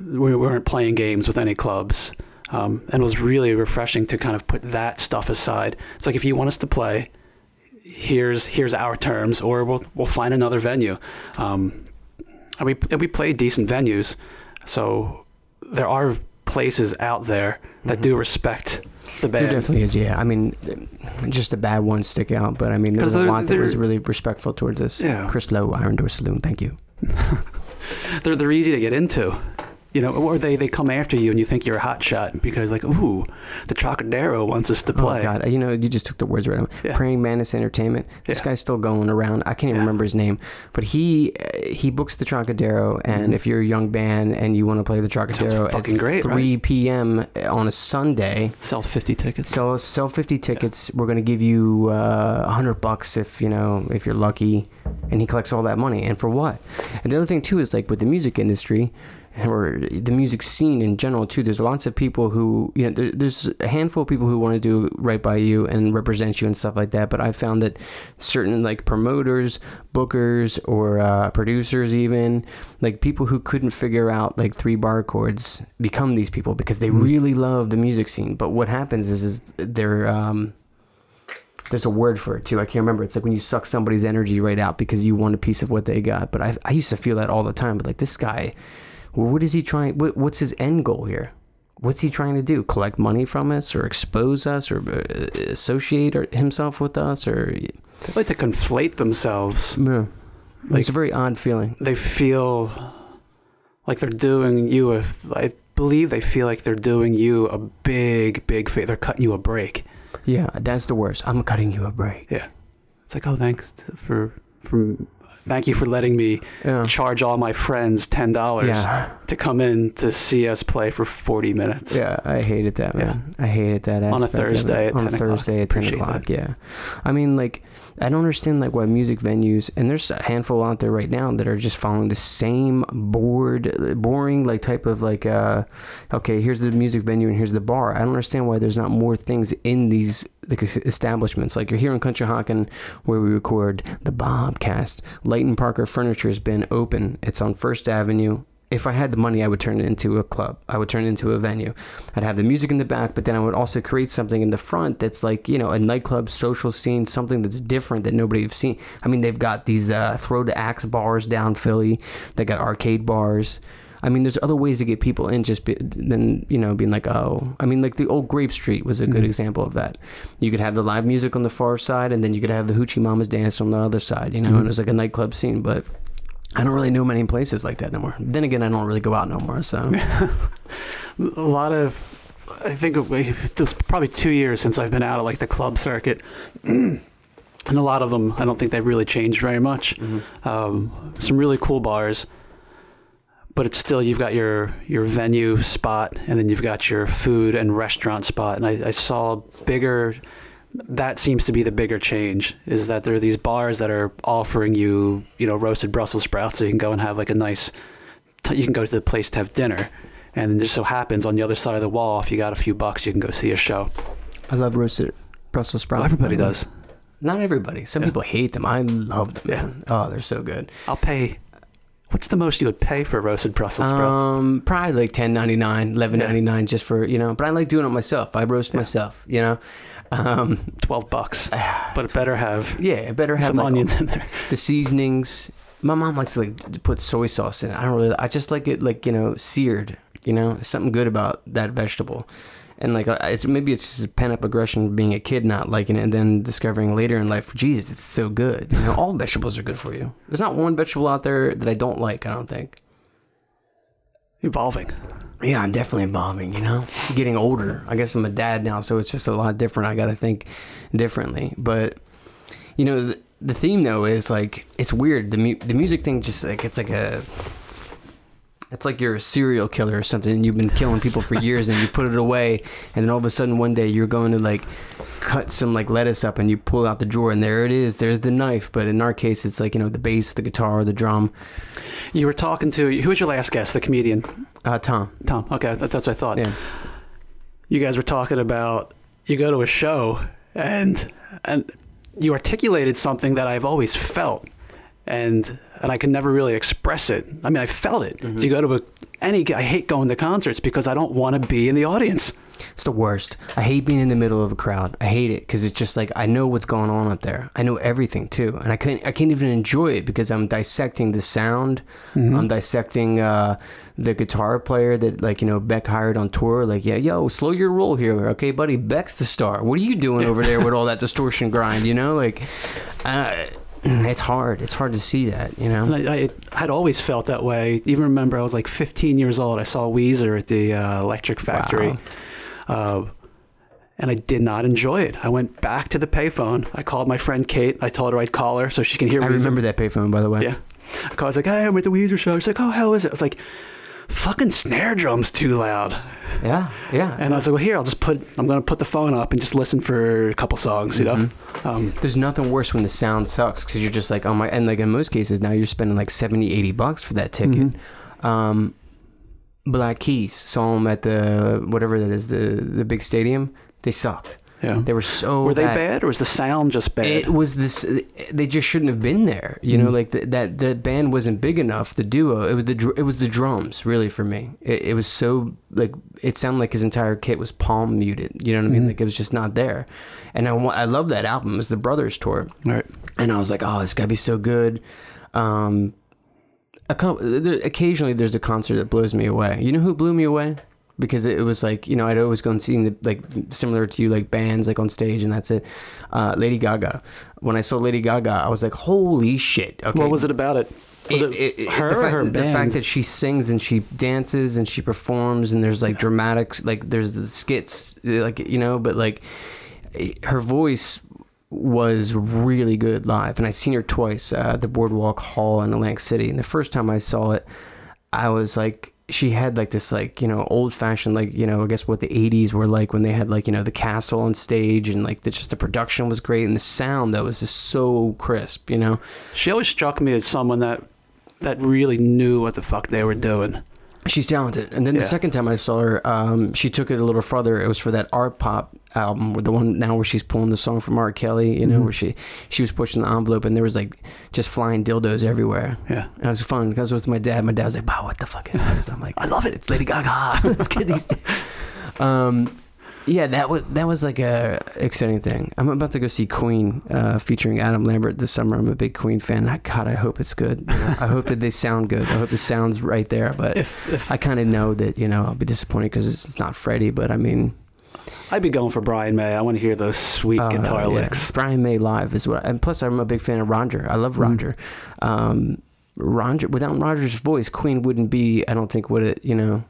we weren't playing games with any clubs, um, and it was really refreshing to kind of put that stuff aside. It's like if you want us to play, here's here's our terms, or we'll we'll find another venue. Um, and we and we played decent venues, so there are places out there that Mhm. do respect the band. There definitely is, yeah. I mean, just the bad ones stick out, but I mean, there's a lot that was really respectful towards us. Yeah. Chris Lowe, Iron Door Saloon, thank you. they're they're easy to get into. You know, or they, they come after you and you think you're a hot shot because like, ooh, the Trocadero wants us to play. Oh God, you know, you just took the words right out. Yeah. Praying Mantis Entertainment. This Yeah. guy's still going around. I can't even Yeah. remember his name, but he he books the Trocadero, and Mhm. if you're a young band and you want to play the Trocadero at great, 3 p.m. on a Sunday, Sell 50 tickets. sell sell 50 tickets. We're gonna give you uh, a hundred bucks if you know if you're lucky, and he collects all that money. And for what? And the other thing too is like with the music industry. Or the music scene in general too. There's lots of people who you know. There, there's a handful of people who want to do right by you and represent you and stuff like that. But I found that certain like promoters, bookers, or uh, producers, even like people who couldn't figure out like three bar chords, become these people because they Mhm. really love the music scene. But what happens is, is they're um, there's a word for it too. I can't remember. It's like when you suck somebody's energy right out because you want a piece of what they got. But I, I used to feel that all the time. But like this guy, what is he trying? What, what's his end goal here? What's he trying to do? Collect money from us, or expose us, or uh, associate himself with us, or They like to conflate themselves. yeah. Like- it's a very odd feeling. They feel like they're doing you a. I believe they feel like they're doing you a big, big favor. They're cutting you a break. Yeah, that's the worst. I'm cutting you a break. Yeah, it's like, oh, thanks for for thank you for letting me Yeah. charge all my friends ten dollars Yeah. to come in to see us play for forty minutes. Yeah, I hated that, man. I hated that On a aspect of it. Thursday at on a 10 o'clock. Thursday at ten Appreciate o'clock. Yeah, I mean, like, I don't understand like why music venues and there's a handful out there right now that are just following the same bored, boring like type of like, uh, okay, here's the music venue and here's the bar. I don't understand why there's not more things in these like establishments. Like you're here in Conshohocken where we record the Bobcast. Leighton Parker Furniture has been open. It's on First Avenue if I had the money, I would turn it into a club. I would turn it into a venue. I'd have the music in the back, but then I would also create something in the front that's like, you know, a nightclub, social scene, something that's different that nobody have seen. I mean, they've got these uh, throw to axe bars down Philly. They got arcade bars. I mean, there's other ways to get people in just be, than, you know, being like, oh, I mean, like the old Grape Street was a good Mhm. example of that. You could have the live music on the far side, and then you could have the Hoochie Mamas dance on the other side, you know, Mhm. and it was like a nightclub scene, but I don't really know many places like that no more. Then again, I don't really go out no more, so. a lot of I think it was probably two years since I've been out at like the club circuit, and a lot of them I don't think they've really changed very much. Um, some really cool bars, but it's still you've got your your venue spot, and then you've got your food and restaurant spot. And I, I saw bigger. That seems to be the bigger change is that there are these bars that are offering you, you know, roasted Brussels sprouts, so you can go and have like a nice. You can go to the place to have dinner, and it just so happens on the other side of the wall, if you got a few bucks, you can go see a show. I love roasted Brussels sprouts. Well, everybody does. Not everybody. Some Yeah. people hate them. I love them, Yeah. Oh, they're so good. I'll pay. What's the most you would pay for roasted Brussels sprouts? Um, probably like ten ninety nine, eleven ninety nine, just for you know. But I like doing it myself. I roast Yeah. myself, you know. Um, Twelve bucks, but it better have yeah, it better have some like, onions in there. the seasonings. My mom likes to like put soy sauce in it. I don't really. I just like it like you know seared. You know, something good about that vegetable. And like uh, it's maybe it's just pent up aggression being a kid not liking it, and then discovering later in life, Jesus, it's so good. You know, all vegetables are good for you. There's not one vegetable out there that I don't like. I don't think. Evolving. Yeah, I'm definitely evolving, you know? Getting older. I guess I'm a dad now, so it's just a lot different. I got to think differently. But, you know, the, the theme, though, is like, it's weird. The, mu- the music thing just like, it's like a. It's like you're a serial killer or something, and you've been killing people for years, and you put it away, and then all of a sudden one day you're going to like cut some like lettuce up, and you pull out the drawer, and there it is. There's the knife, but in our case, it's like you know the bass, the guitar, the drum. You were talking to who was your last guest? The comedian Uh, Tom, Tom. Okay, that's what I thought. yeah, You guys were talking about you go to a show and and you articulated something that I've always felt, and and I can never really express it. I mean, I felt it. Mm-hmm. So you go to a, any. I hate going to concerts because I don't want to be in the audience. It's the worst. I hate being in the middle of a crowd. I hate it because it's just like I know what's going on up there. I know everything too, and I can't. I can't even enjoy it because I'm dissecting the sound. I'm dissecting uh, the guitar player that like you know Beck hired on tour. Like, yeah, yo, slow your roll here, okay, buddy. Beck's the star. What are you doing over there with all that distortion grind? You know, like, uh, it's hard. It's hard to see that. You know. And I, I had always felt that way. Even remember, I was like 15 years old. I saw Weezer at the uh, Electric Factory, uh, and I did not enjoy it. I went back to the payphone. I called my friend Kate. I told her I'd call her so she can hear. I Weezer. remember that payphone, by the way. Yeah. I called, I was like, hey, I'm at the Weezer show. She's like, oh, how is it? I was like, fucking snare drum's too loud. Yeah. Yeah. And I was like, well, here, I'll just put, I'm going to put the phone up and just listen for a couple songs, you know? Mm-hmm. Um, There's nothing worse when the sound sucks because you're just like, oh my, and like in most cases now you're spending like 70, 80 bucks for that ticket. Mm-hmm. Um, Black Keys saw them at the whatever that is the the big stadium. They sucked. Yeah. They were so. Were they bad. bad or was the sound just bad? It was this. They just shouldn't have been there. You know, Mhm. like the, that. The band wasn't big enough. The duo. It was the. It was the drums really for me. It, it was so like it sounded like his entire kit was palm muted. You know what I mean? Mhm. Like it was just not there. And I I love that album. It was the Brothers tour All right. and I was like, "Oh, this gotta be so good." Um, a occasionally, there's a concert that blows me away. You know who blew me away? Because it, it was like you know I'd always go and see the, like similar to you like bands like on stage and that's it. Uh, Lady Gaga. When I saw Lady Gaga, I was like, "Holy shit!" Okay, What was it about it? Was it, her the fact, her the fact that she sings and she dances and she performs and there's like dramatics like there's the skits like you know but like her voice was really good live and i seen her twice uh, at the boardwalk hall in atlantic city and the first time i saw it i was like she had like this like you know old fashioned like you know i guess what the 80s were like when they had like you know the castle on stage and like the, just the production was great and the sound that was just so crisp you know she always struck me as someone that that really knew what the fuck they were doing. She's talented. And then Yeah. the second time I saw her, um, she took it a little further. It was for that art pop album, with the one now where she's pulling the song from R. Kelly. You know, Mhm. where she she was pushing the envelope, and there was like just flying dildos everywhere. Yeah. And it was fun because with my dad. My dad was like, "Wow, what the fuck is this?" I'm like, "I love it. It's Lady Gaga. Let's get these." um, yeah, that was that was like a exciting thing. I'm about to go see Queen uh, featuring Adam Lambert this summer. I'm a big Queen fan. I, God, I hope it's good. You know, I hope that they sound good. I hope the sound's right there. But If, if I kind of know that you know I'll be disappointed because it's, it's not Freddie. But I mean, I'd be going for Brian May, I want to hear those sweet uh, guitar yeah. licks. Brian May live is what. And plus, I'm a big fan of Roger. I love Mm. Roger. Um, Roger without Roger's voice, Queen wouldn't be. I don't think would it. You know,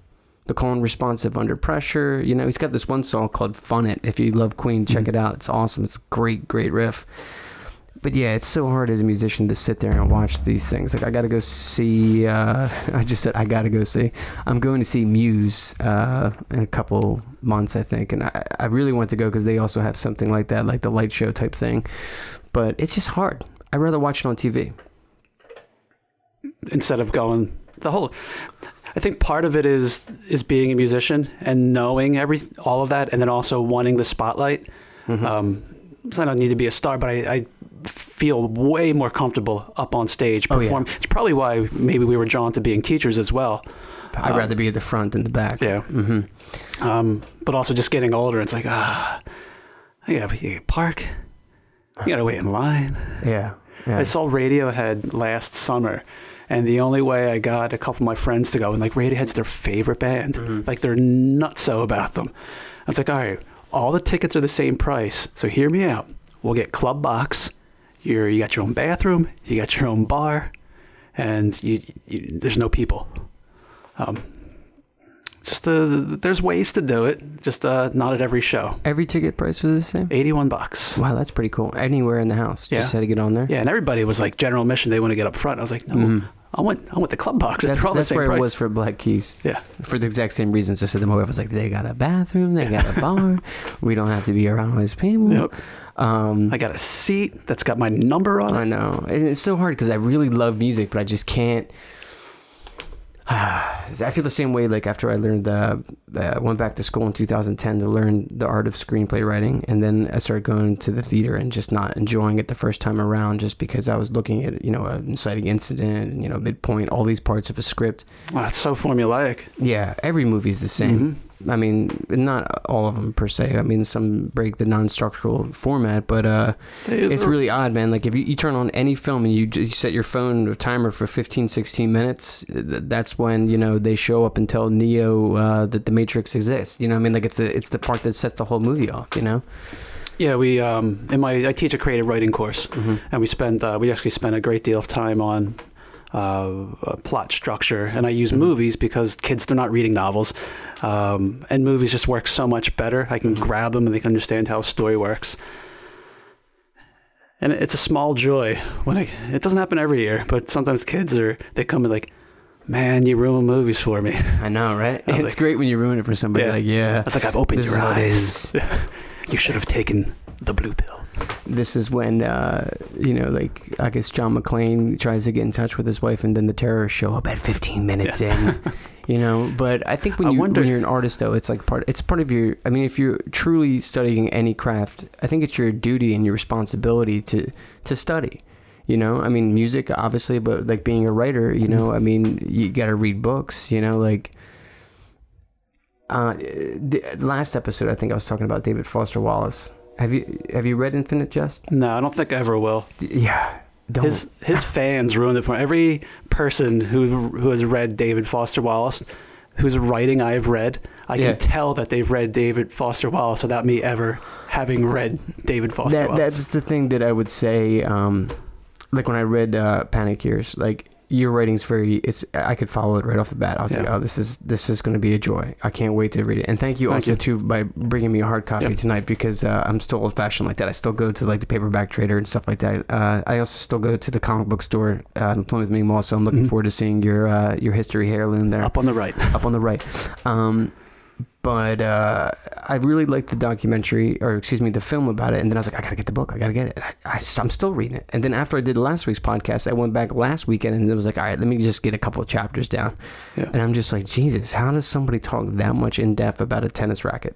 the calm and responsive under pressure. You know, he's got this one song called "Fun It." If you love Queen, check Mhm. it out. It's awesome. It's a great, great riff. But yeah, it's so hard as a musician to sit there and watch these things. Like I got to go see. Uh, I just said I got to go see. I'm going to see Muse uh, in a couple months, I think, and I, I really want to go because they also have something like that, like the light show type thing. But it's just hard. I'd rather watch it on TV. instead of going the whole I think part of it is is being a musician and knowing every all of that and then also wanting the spotlight. Mhm. Um, so I don't need to be a star, but I, I feel way more comfortable up on stage Oh, yeah. It's probably why maybe we were drawn to being teachers as well. I'd Um, rather be at the front than the back. Yeah. hmm Um, but also just getting older, it's like ah, I gotta you park. You gotta wait in line. Yeah. yeah. I saw Radiohead last summer, and the only way I got a couple of my friends to go, and like Radiohead's their favorite band, Mhm. like they're nutso about them. I was like, all right, all the tickets are the same price, so hear me out. We'll get club box. You're you got your own bathroom, you got your own bar, and you, you there's no people. Um, just uh, there's ways to do it, just uh, not at every show. Every ticket price was the same. Eighty-one bucks. Wow, that's pretty cool. Anywhere in the house, Yeah. just had to get on there. Yeah, and everybody was like general admission. They want to get up front. I was like, no, Mhm. I want I want the club box. That's, the that's where price. it was for Black Keys. Yeah. For the exact same reasons. I said my wife, I was like, they got a bathroom, they got a bar. We don't have to be around all these people. Yep. Um, I got a seat that's got my number on it. I know. And it's so hard because I really love music, but I just can't. I feel the same way. Like after I learned, uh, uh, went back to school in 2010 to learn the art of screenplay writing, and then I started going to the theater and just not enjoying it the first time around, just because I was looking at you know an inciting incident, you know midpoint, all these parts of a script. Wow, it's so formulaic. Yeah, every movie's the same. Mhm. I mean, not all of them per se. I mean, some break the non-structural format, but uh, it's really odd, man. Like if you, you turn on any film and you just set your phone timer for 15, 16 minutes, th- that's when you know they show up and tell Neo uh, that the Matrix exists. You know, what I mean, like it's the it's the part that sets the whole movie off. You know. yeah. We um in my I teach a creative writing course, Mm-hmm. and we spend uh, we actually spend a great deal of time on. Uh, plot structure, and I use Mhm. movies because kids they're not reading novels, um, and movies just work so much better. I can Mhm. grab them and they can understand how a story works. And it's a small joy when I, it doesn't happen every year, but sometimes kids are they come and like, man, you ruin movies for me. I know, right? I It's like- great when you ruin it for somebody. Yeah. Like, yeah, It's like I've opened your is how it eyes. you should have taken the blue pill. This is when uh, you know, like I guess John McClane tries to get in touch with his wife, and then the terrorists show up at 15 minutes in. You know, but I think when I you wonder- when you're an artist, though, it's like part. It's part of your. I mean, if you're truly studying any craft, I think it's your duty and your responsibility to to study. You know, I mean, music obviously, but like being a writer, you know, I mean, you got to read books. You know, like. Uh, the last episode, I think I was talking about David Foster Wallace. Have you have you read Infinite Jest? No, I don't think I ever will. Yeah, don't. His his fans ruined it for me. every person who who has read David Foster Wallace, whose writing I've read. I Yeah. can tell that they've read David Foster Wallace without me ever having read David Foster that, Wallace. that's the thing that I would say. Um, like when I read uh, Panic Years, like your writing's very. It's I could follow it right off the bat. I was like, oh, this is this is going to be a joy. I can't wait to read it. And thank you Thank also you. too by bringing me a hard copy Yeah. tonight because uh, I'm still old fashioned like that. I still go to like the paperback trader and stuff like that. Uh, I also still go to the comic book store uh, in Plymouth Meeting Mall. So I'm looking Mhm. forward to seeing your uh, your history heirloom there up on the right. up on the right. Um, but uh, I really liked the documentary, or excuse me, the film about it. And then I was like, I gotta get the book. I gotta get it. I, I, am still reading it. And then after I did last week's podcast, I went back last weekend and it was like, all right, let me just get a couple of chapters down. Yeah. And I'm just like, Jesus, how does somebody talk that much in depth about a tennis racket?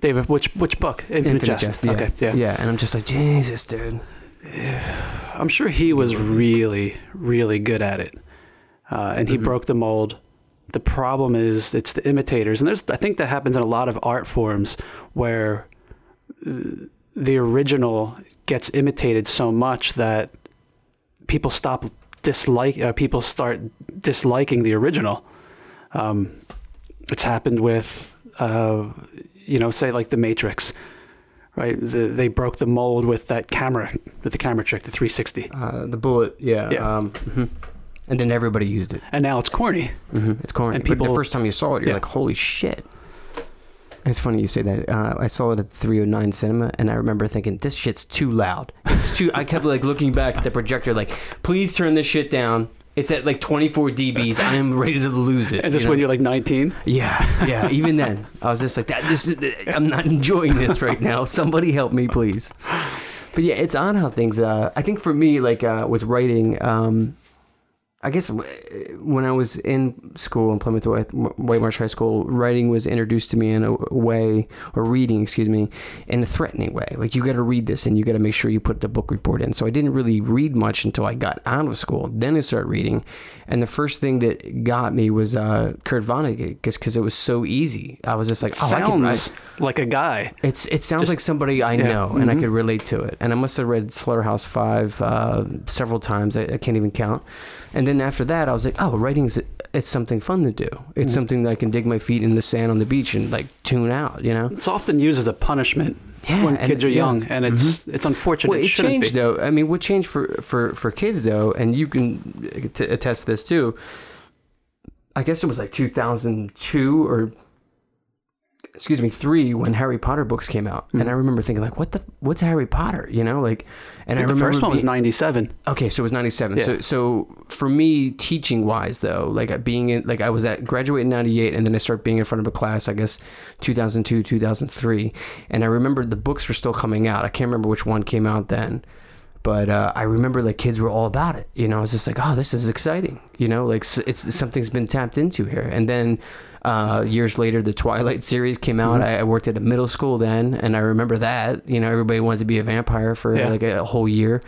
David, which which book? Infinite, Jest. yeah. Okay, yeah. yeah. And I'm just like, Jesus, dude. I'm sure he was really, really good at it, uh, and he Mhm. broke the mold. The problem is it's the imitators, and there's I think that happens in a lot of art forms where the original gets imitated so much that people stop dislike. Uh, people start disliking the original. Um, it's happened with, uh, you know, say like the Matrix, right? The, they broke the mold with that camera, with the camera trick, the 360, Uh, the bullet, yeah. Yeah. Um, mhm. And then everybody used it. and now it's corny. hmm It's corny. And but the first time you saw it, you're Yeah. like, holy shit. It's funny you say that. Uh, I saw it at 309 Cinema, and I remember thinking, this shit's too loud. It's too. I kept like looking back at the projector, like, please turn this shit down. It's at like 24 dBs. I am ready to lose it. Is this you know? when you're like 19? Yeah, yeah. Even then, I was just like, "That this is, I'm not enjoying this right now. Somebody help me, please." But yeah, it's on how things. Uh, I think for me, like uh, with writing, um, I guess when I was in school in Plymouth White, Marsh High School, writing was introduced to me in a way, or reading, excuse me, in a threatening way. Like you got to read this, and you got to make sure you put the book report in. So I didn't really read much until I got out of school. Then I started reading, and the first thing that got me was uh, Kurt Vonnegut, because it was so easy. I was just like, oh, I. Sounds like a guy. It's it sounds Just- like somebody I yeah, know and I mhm. could relate to it. And I must have read Slaughterhouse Five uh, several times. I, I can't even count. And then after that, I was like, oh, writing's it's something fun to do. It's Mhm. something that I can dig my feet in the sand on the beach and like tune out. You know? It's often used as a punishment Yeah. when kids are yeah. young, and it's it's unfortunate. Well, it shouldn't changed be. though. I mean, what changed for for for kids though, and you can t- attest to this too. I guess it was like 2002 or excuse me, three when Harry Potter books came out, and Mhm. I remember thinking like, what the what's Harry Potter? You know, like, and I, I the remember first one was 97. Okay, so it was 97. Yeah. So so for me teaching wise though, like being in like I was at graduate in 98 and then I started being in front of a class I guess 2002, 2003 and I remember the books were still coming out. I can't remember which one came out then. But uh, I remember like kids were all about it. You know, I was just like, oh, this is exciting. You know, like s- it's something's been tapped into here. And then uh, years later, the Twilight series came out. Mhm. I, I worked at a middle school then, and I remember that. You know, everybody wanted to be a vampire for Yeah. like a whole year.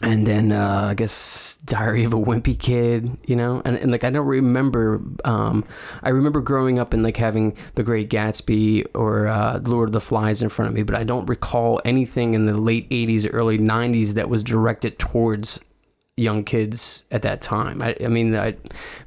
And then uh, I guess Diary of a Wimpy Kid, you know, and, and like I don't remember. Um, I remember growing up and like having The Great Gatsby or uh, Lord of the Flies in front of me, but I don't recall anything in the late '80s, early '90s that was directed towards young kids at that time. I, I mean, I,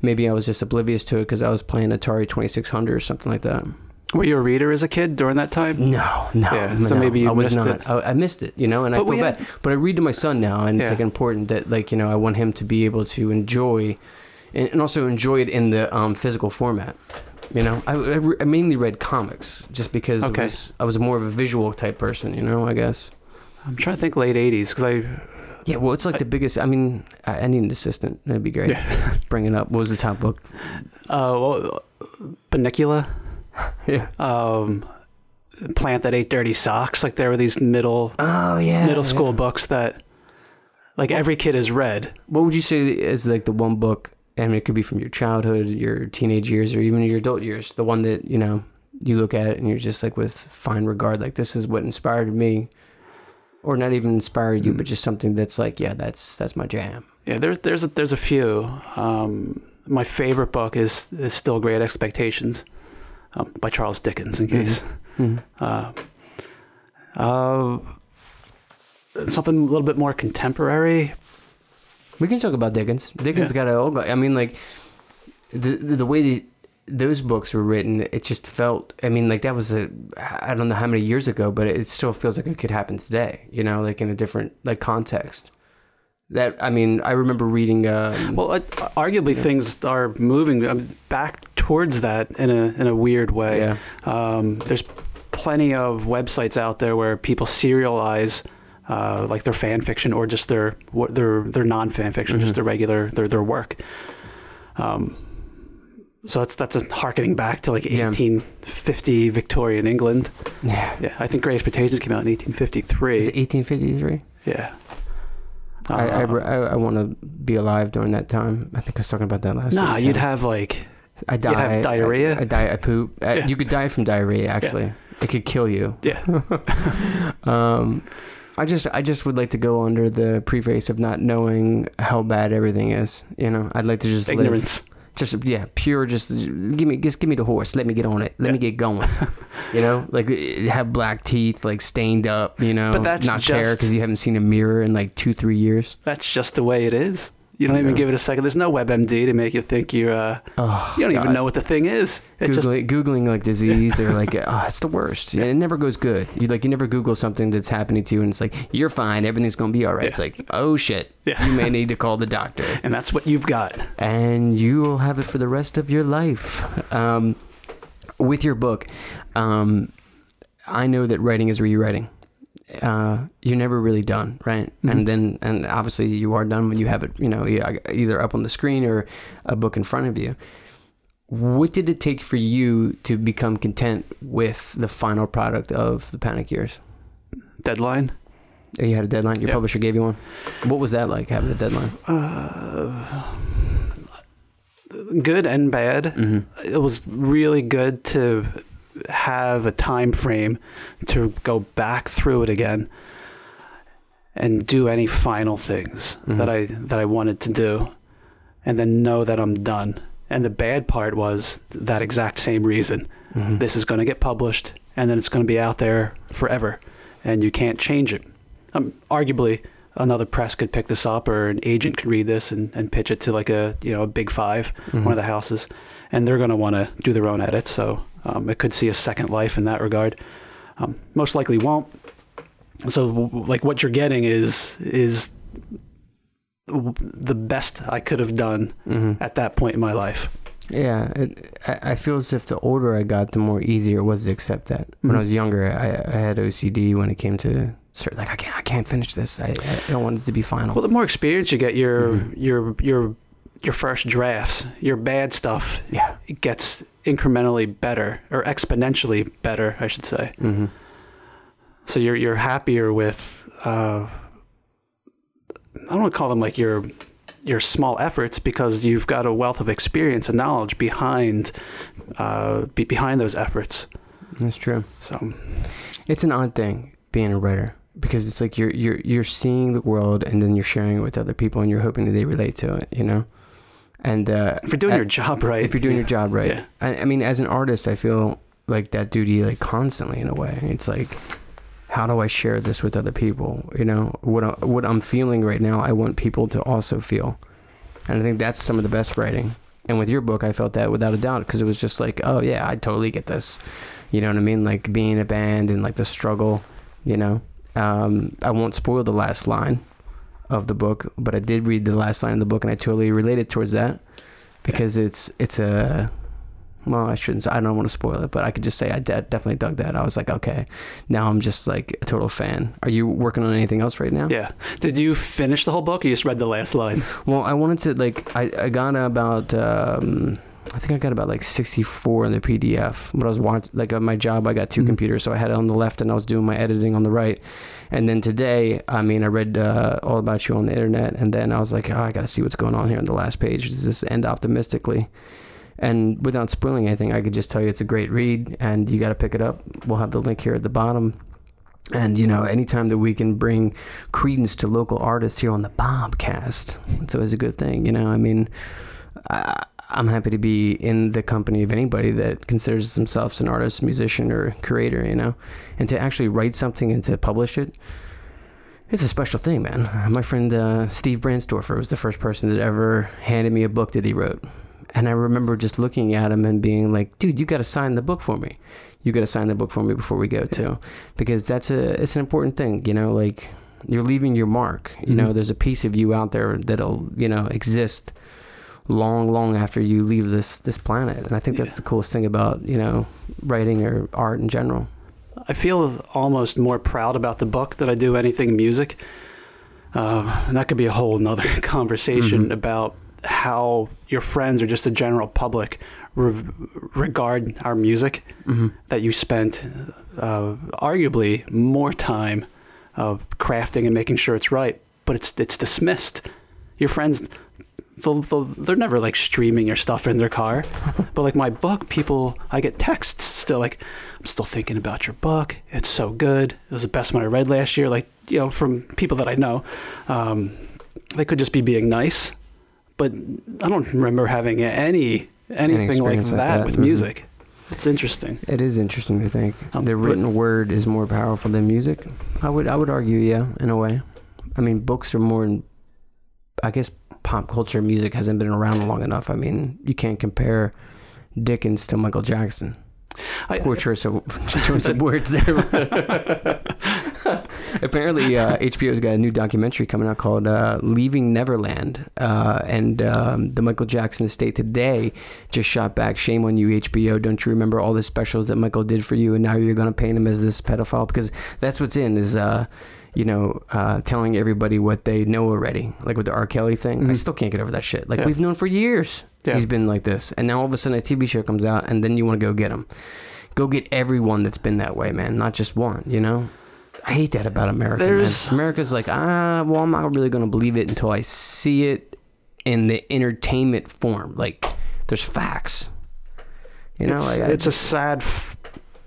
maybe I was just oblivious to it because I was playing Atari 2600 or something like that. Were you a reader as a kid during that time? No, no. Yeah, no, so maybe you I was missed not. it. I, I missed it, you know, and I But feel we bad. But I read to my son now, and it's like important that, like, you know, I want him to be able to enjoy, and, and also enjoy it in the um, physical format. You know, I, I, re- I mainly read comics just because Okay. was, I was more of a visual type person. You know, I guess. I'm trying to think late 80s because I Yeah, well, it's like the biggest. I mean, I, I need an assistant. That'd be great. Bring it up. What was the top book? uh well, Bunnicula, Yeah. um, Plant That Ate Dirty Socks. Like there were these middle Oh yeah. middle school yeah. books that like every kid has read. What would you say is like the one book? I mean, it could be from your childhood, your teenage years, or even your adult years. The one that you know you look at and you're just like with fine regard. Like this is what inspired me, or not even inspired you, but just something that's like, yeah, that's that's my jam. Yeah, there's there's a, there's a few. Um, my favorite book is is still Great Expectations um, by Charles Dickens. In case Mhm. uh, uh, something a little bit more contemporary. We can talk about Dickens. Dickens Yeah. got a. I mean, like the the, the way that those books were written, it just felt. I mean, like that was a. I don't know how many years ago, but it still feels like it could happen today. You know, like in a different like context. That I mean, I remember reading. Um, Well, uh, arguably things are moving um, back towards that in a in a weird way. yeah, Um, there's plenty of websites out there where people serialize uh, like their fan fiction or just their their their non fan fiction, Mhm. just their regular their their work. Um, So that's that's a harkening back to like Yeah. 1850 Victorian England. Yeah. Yeah, I think Great Expectations came out in 1853. Is it 1853? yeah. I, I, Uh, I, I want to be alive during that time. I think I was talking about that last nah, you'd have like I die. you'd have diarrhea. I, I die. I poop. Uh, Yeah. You could die from diarrhea. Actually, it could kill you. yeah. Um, I just, I just would like to go under the preface of not knowing how bad everything is. You know, I'd like to just live. Just yeah, pure. Just give me, just give me the horse. Let me get on it. Let Yeah. me get going. you know, like uh, have black teeth, like stained up. You know, But that's not care just- because you haven't seen a mirror in like two, three years. That's just the way it is. You don't even give it a second. There's no WebMD to make you think you're. Uh, Oh, you don't even know what the thing is. It just Googling, Googling like disease or like oh, it's the worst. Yeah, it never goes good. You like you never Google something that's happening to you and it's like you're fine, everything's gonna be all right. Yeah. It's like oh shit, Yeah. you may need to call the doctor, and that's what you've got. and you will have it for the rest of your life. Um, with your book, um, I know that writing is rewriting. Uh, you're never really done, right? Mhm. And then, and obviously, you are done when you have it, you know, e- either up on the screen or a book in front of you. What did it take for you to become content with the final product of the Panic Years? Deadline. Oh, You had a deadline. Your Yep. publisher gave you one. What was that like having a deadline? Uh, good and bad. Mm-hmm. It was really good to have a time frame to go back through it again and do any final things Mhm. that I that I wanted to do and then know that I'm done. And the bad part was that exact same reason. Mm-hmm. This is going to get published and then it's going to be out there forever and you can't change it. Um, arguably another press could pick this up or an agent could read this and, and pitch it to like a you know a big 5 Mhm. one of the houses and they're going to want to do their own edits so um, it could see a second life in that regard um, most likely won't so like what you're getting is is the best I could have done Mm-hmm. at that point in my life Yeah, it, I, I feel as if the older I got, the more easier it was to accept that. When I was younger, I, I had OCD when it came to certain, like I can't, I can't finish this. I, I don't want it to be final. well the more experience you get your Mhm. your your your first drafts your bad stuff yeah. it gets incrementally better or exponentially better I should say hmm So you're you're happier with uh, I don't want to call them like your your small efforts because you've got a wealth of experience and knowledge behind uh, be, behind those efforts. That's true. So It's an odd thing being a writer because it's like you're you're you're seeing the world and then you're sharing it with other people and you're hoping that they relate to it. You know, and uh, if you're doing I- your job right, if you're doing your job right. Yeah. I, I mean, as an artist, I feel like that duty like constantly in a way. It's like, how do I share this with other people? You know, what I, what I'm feeling right now, I want people to also feel, and I think that's some of the best writing. And with your book, I felt that without a doubt because it was just like, oh yeah, I totally get this. You know what I mean? Like being a band and like the struggle. You know, um, I won't spoil the last line of the book, but I did read the last line of the book, and I totally related towards that because it's it's a well, I shouldn't. I don't want to spoil it, but I could just say I de- definitely dug that. I was like, okay, now I'm just like a total fan. Are you working on anything else right now? Yeah. Did you finish the whole book? or You just read the last line. Well, I wanted to like I, I got about um, I think I got about like 64 in the PDF. But I was watching like at my job, I got 2 Mhm. computers, so I had it on the left and I was doing my editing on the right. And then today, I mean, I read uh, all about you on the internet, and then I was like, oh, I got to see what's going on here on the last page. Does this end optimistically? And without spoiling anything, I could just tell you it's a great read, and you got to pick it up. We'll have the link here at the bottom. And you know, anytime that we can bring credence to local artists here on the Bobcast, it's always a good thing. You know, I mean, I, I'm happy to be in the company of anybody that considers themselves an artist, musician, or creator. You know, and to actually write something and to publish it, it's a special thing, man. My friend uh, Steve Brandstorfer was the first person that ever handed me a book that he wrote. And I remember just looking at him and being like, dude, you got to sign the book for me. You got to sign the book for me before we go, too. Because that's a, it's an important thing, you know, like you're leaving your mark. You know, Mhm. there's a piece of you out there that'll, you know, exist long, long after you leave this, this planet. And I think that's Yeah. the coolest thing about, you know, writing or art in general. I feel almost more proud about the book than I do anything music. Uh, and that could be a whole nother conversation Mhm. about how your friends or just the general public re- regard our music that you spent uh, arguably more time uh, crafting and making sure it's right, but it's it's dismissed. Your friends, they'll, they'll, they're never like streaming your stuff in their car, but like my book, people, I get texts still like, I'm still thinking about your book. It's so good. It was the best one I read last year. Like you know, from people that I know, um, they could just be being nice, but I don't remember having any anything like that, like that. with Mhm. music. It's interesting. It is interesting to think Um, the written word is more powerful than music. I would I would argue, yeah, in a way. I mean, books are more. I guess pop culture music hasn't been around long enough. I mean, you can't compare Dickens to Michael Jackson. I, Poor choice of choice of words there. Apparently, uh, HBO's got a new documentary coming out called uh, "Leaving Neverland," uh, and um, the Michael Jackson estate today just shot back. Shame on you, HBO! Don't you remember all the specials that Michael did for you, and now you're going to paint him as this pedophile? Because that's what's in is. You know, uh, telling everybody what they know already, like with the R. Kelly thing. I Mhm. still can't get over that shit. Like Yeah. we've known for years Yeah. he's been like this, and now all of a sudden a TV show comes out, and then you want to go get him. Go get everyone that's been that way, man, not just one. You know, I hate that about America. man. America's like, ah, well, I'm not really gonna believe it until I see it in the entertainment form. Like, there's facts. You know, it's, like, I it's a sad f-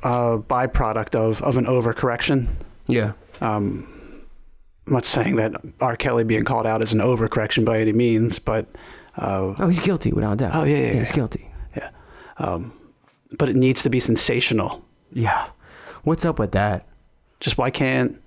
uh, byproduct of, of an overcorrection. yeah, Um, I'm not saying that R. Kelly being called out is an overcorrection by any means, but uh, oh, he's guilty without a doubt. Oh, yeah, yeah, he's yeah. guilty. um, but it needs to be sensational. Yeah, what's up with that? Just why can't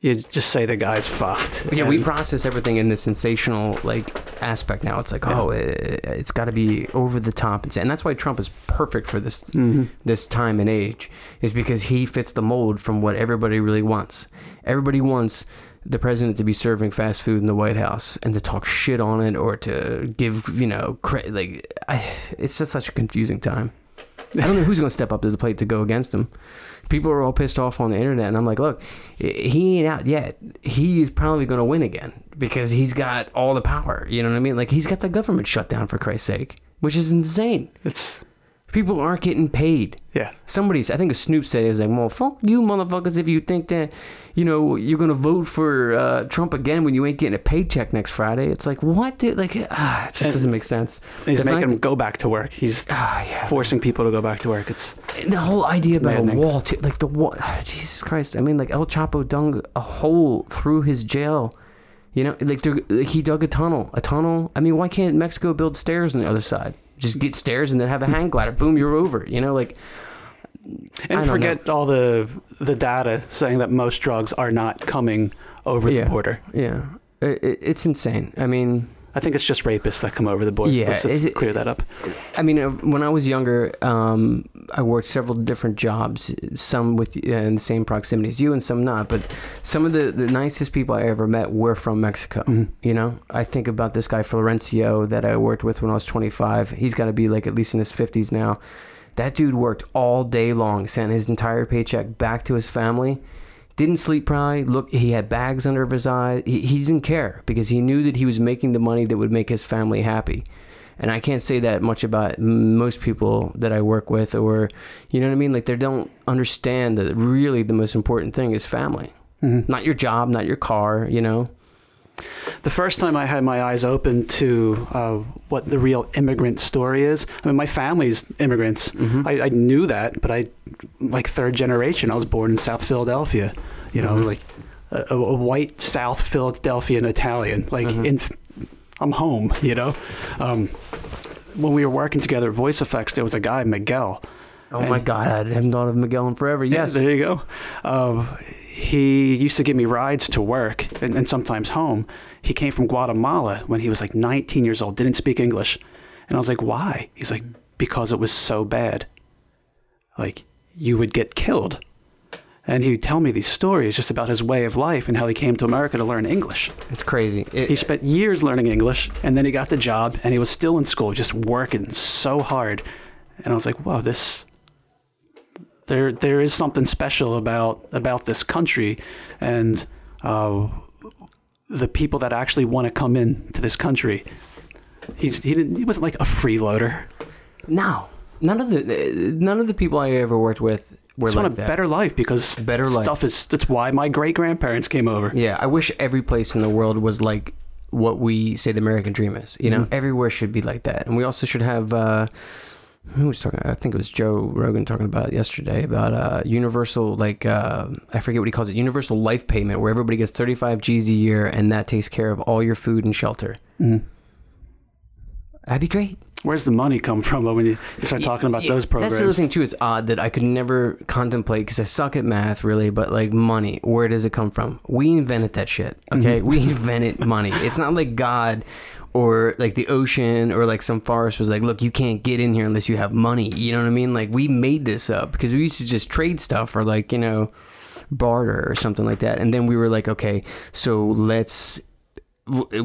you just say the guy's fucked? Yeah, we process everything in the sensational like aspect now. It's like, Yeah. oh, it, it's got to be over the top, and, and that's why Trump is perfect for this Mhm. this time and age, is because he fits the mold from what everybody really wants. Everybody wants the president to be serving fast food in the White House and to talk shit on it or to give you know like I, it's just such a confusing time. I don't know who's going to step up to the plate to go against him. People are all pissed off on the internet, and I'm like, look, he ain't out yet. He is probably going to win again because he's got all the power. You know what I mean? Like he's got the government shut down for Christ's sake, which is insane. It's People aren't getting paid. yeah. Somebody's, I think a Snoop said it was like, well, fuck you motherfuckers if you think that, you know, you're gonna vote for uh, Trump again when you ain't getting a paycheck next Friday. It's like, what? Dude? Like, ah, it just And- doesn't make sense. He's making them go back to work. He's Ah, yeah. forcing people to go back to work. It's the whole idea about maddening. a wall, too, like the wall, Jesus Christ. I mean, like El Chapo dug a hole through his jail. You know, like he dug a tunnel, a tunnel. I mean, why can't Mexico build stairs on the other side? Just get stairs and then have a hang glider. Boom, you're over. You know, like and forget all the the data saying that most drugs are not coming over Yeah. the border. yeah, it, it, it's insane. I mean, I think it's just rapists that come over the border. Yeah, Let's just clear that up. I mean, uh, when I was younger, um, I worked several different jobs, some with uh, in the same proximity as you, and some not. But some of the, the nicest people I ever met were from Mexico. Mhm. You know, I think about this guy Florencio that I worked with when I was 25. He's got to be like at least in his 50s now. That dude worked all day long, sent his entire paycheck back to his family. Didn't sleep probably. Look, he had bags under his eyes. He, he didn't care because he knew that he was making the money that would make his family happy. And I can't say that much about most people that I work with, or you know what I mean. Like they don't understand that really the most important thing is family, Mhm. not your job, not your car. You know. The first time I had my eyes open to uh, what the real immigrant story is, I mean, my family's immigrants. Mhm. I, I knew that, but I, like third generation, I was born in South Philadelphia. You know, Mhm. like a, a white South Philadelphian Italian. Like Mhm. in, I'm home. You know, um, when we were working together at Voice F/X, there was a guy Miguel. Oh my God, I haven't thought of Miguel in forever. Yes. there you go. Um, he used to give me rides to work and, and sometimes home. He came from Guatemala when he was like 19 years old, didn't speak English. And I was like, why? He's like, because it was so bad. Like, you would get killed. And he would tell me these stories just about his way of life and how he came to America to learn English. It's crazy. It- He spent years learning English and then he got the job and he was still in school, just working so hard. And I was like, wow, this there there is something special about about this country and uh, the people that actually want to come in to this country. He's he didn't he wasn't like a freeloader. No, none of the none of the people I ever worked with were Just like want a that. better life because Better life. stuff is. That's why my great grandparents came over. Yeah, I wish every place in the world was like what we say the American dream is. You know, Mhm. everywhere should be like that, and we also should have. Uh, who was talking? I think it was Joe Rogan talking about it yesterday about uh, universal, like uh, I forget what he calls it, universal life payment, where everybody gets thirty five G's a year, and that takes care of all your food and shelter. Mhm. That'd be great. Where's the money come from when you, you start talking about Yeah, those programs? That's the other thing too. It's odd that I could never contemplate because I suck at math, really. But like money, where does it come from? We invented that shit. Okay, Mm-hmm. we invented money. It's not like God or like the ocean or like some forest was like, look, you can't get in here unless you have money. You know what I mean? Like we made this up because we used to just trade stuff or like you know barter or something like that. And then we were like, okay, so let's.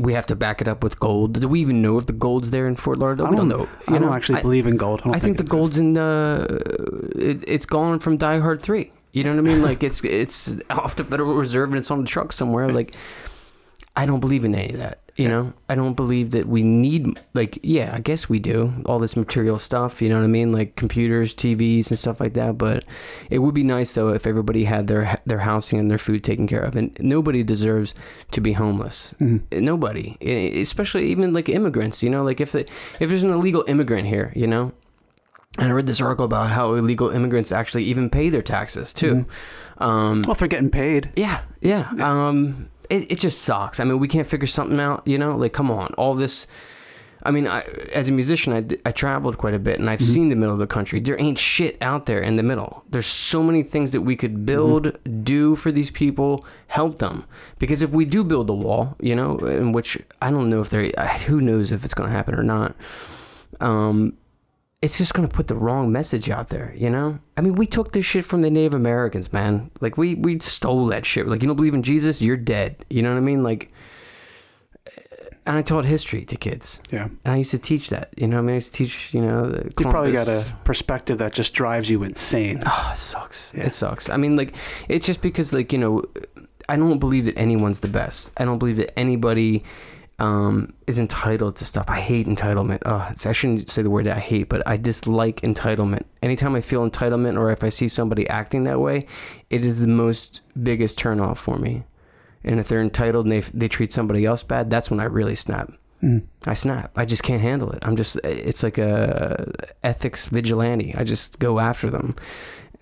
We have to back it up with gold. Do we even know if the gold's there in Fort Lauderdale? I We don't don't know. I don't know? actually I- believe in gold. I, don't I think the gold's in the. it, it's gone from Die Hard three. You know what I mean? Like it's it's off the Federal Reserve and it's on the truck somewhere. Like I don't believe in any of that. You know, I don't believe that we need like yeah, I guess we do all this material stuff. You know what I mean? Like computers, TVs, and stuff like that. But it would be nice though if everybody had their their housing and their food taken care of. And nobody deserves to be homeless Mhm. nobody especially even like immigrants you know like if the, if there's an illegal immigrant here you know and i read this article about how illegal immigrants actually even pay their taxes too um Well, if they're getting paid, yeah yeah um it, it just sucks i mean we can't figure something out you know like come on all this I mean, I, as a musician, I, I traveled quite a bit, and I've Mm-hmm. seen the middle of the country. There ain't shit out there in the middle. There's so many things that we could build, Mm-hmm. do for these people, help them. Because if we do build a wall, you know, in which I don't know if there, who knows if it's going to happen or not. Um, it's just going to put the wrong message out there, you know? I mean, we took this shit from the Native Americans, man. Like, we, we stole that shit. Like, you don't believe in Jesus? You're dead. You know what I mean? Like, eh, and I taught history to kids. yeah, And I used to teach that. You know, I mean, I used to teach. You know, the you've probably got a perspective that just drives you insane. Oh, it sucks. Yeah. It sucks. I mean, like, it's just because, like, you know, I don't believe that anyone's the best. I don't believe that anybody um, is entitled to stuff. I hate entitlement. Oh, it's, I shouldn't say the word that I hate, but I dislike entitlement. Anytime I feel entitlement or if I see somebody acting that way, it is the most biggest turnoff for me. And if they're entitled and they, they treat somebody else bad, that's when I really snap. Mm. I snap. I just can't handle it. I'm just it's like a ethics vigilante. I just go after them.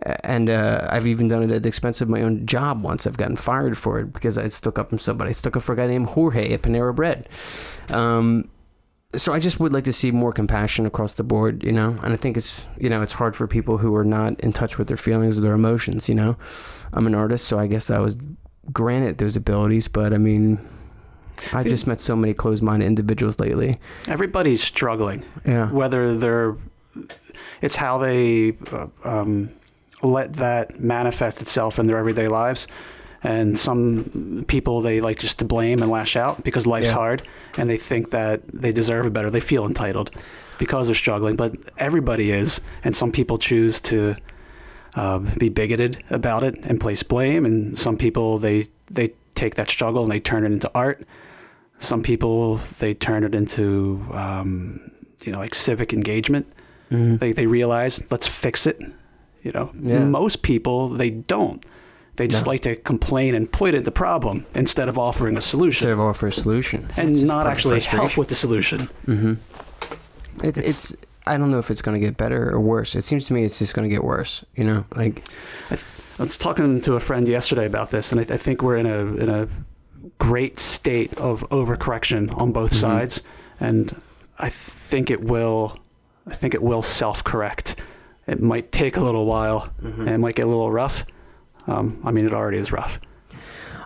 And uh, I've even done it at the expense of my own job once. I've gotten fired for it because I stuck up for somebody. I stuck up for a guy named Jorge at Panera Bread. Um, so I just would like to see more compassion across the board, you know. And I think it's you know it's hard for people who are not in touch with their feelings or their emotions. You know, I'm an artist, so I guess I was granted those abilities, but I mean, I've just met so many closed-minded individuals lately. Everybody's struggling. Yeah. whether they're it's how they uh, um, let that manifest itself in their everyday lives. And some people they like just to blame and lash out because life's Yeah. hard and they think that they deserve it better. They feel entitled because they're struggling but everybody is. And some people choose to uh, be bigoted about it and place blame. And some people they they take that struggle and they turn it into art. Some people they turn it into um, you know like civic engagement. Mhm. they, they realize let's fix it you know Yeah. most people they don't they just No. like to complain and point at the problem instead of offering a solution Instead of offer a solution, and not actually help with the solution hmm It's, It's- it's I don't know if it's going to get better or worse. It seems to me it's just going to get worse. You know, like I was talking to a friend yesterday about this, and I, I think we're in a in a great state of overcorrection on both Mhm. sides, and I think it will. I think it will self-correct. It might take a little while, Mm-hmm. and it might get a little rough. Um, I mean, it already is rough.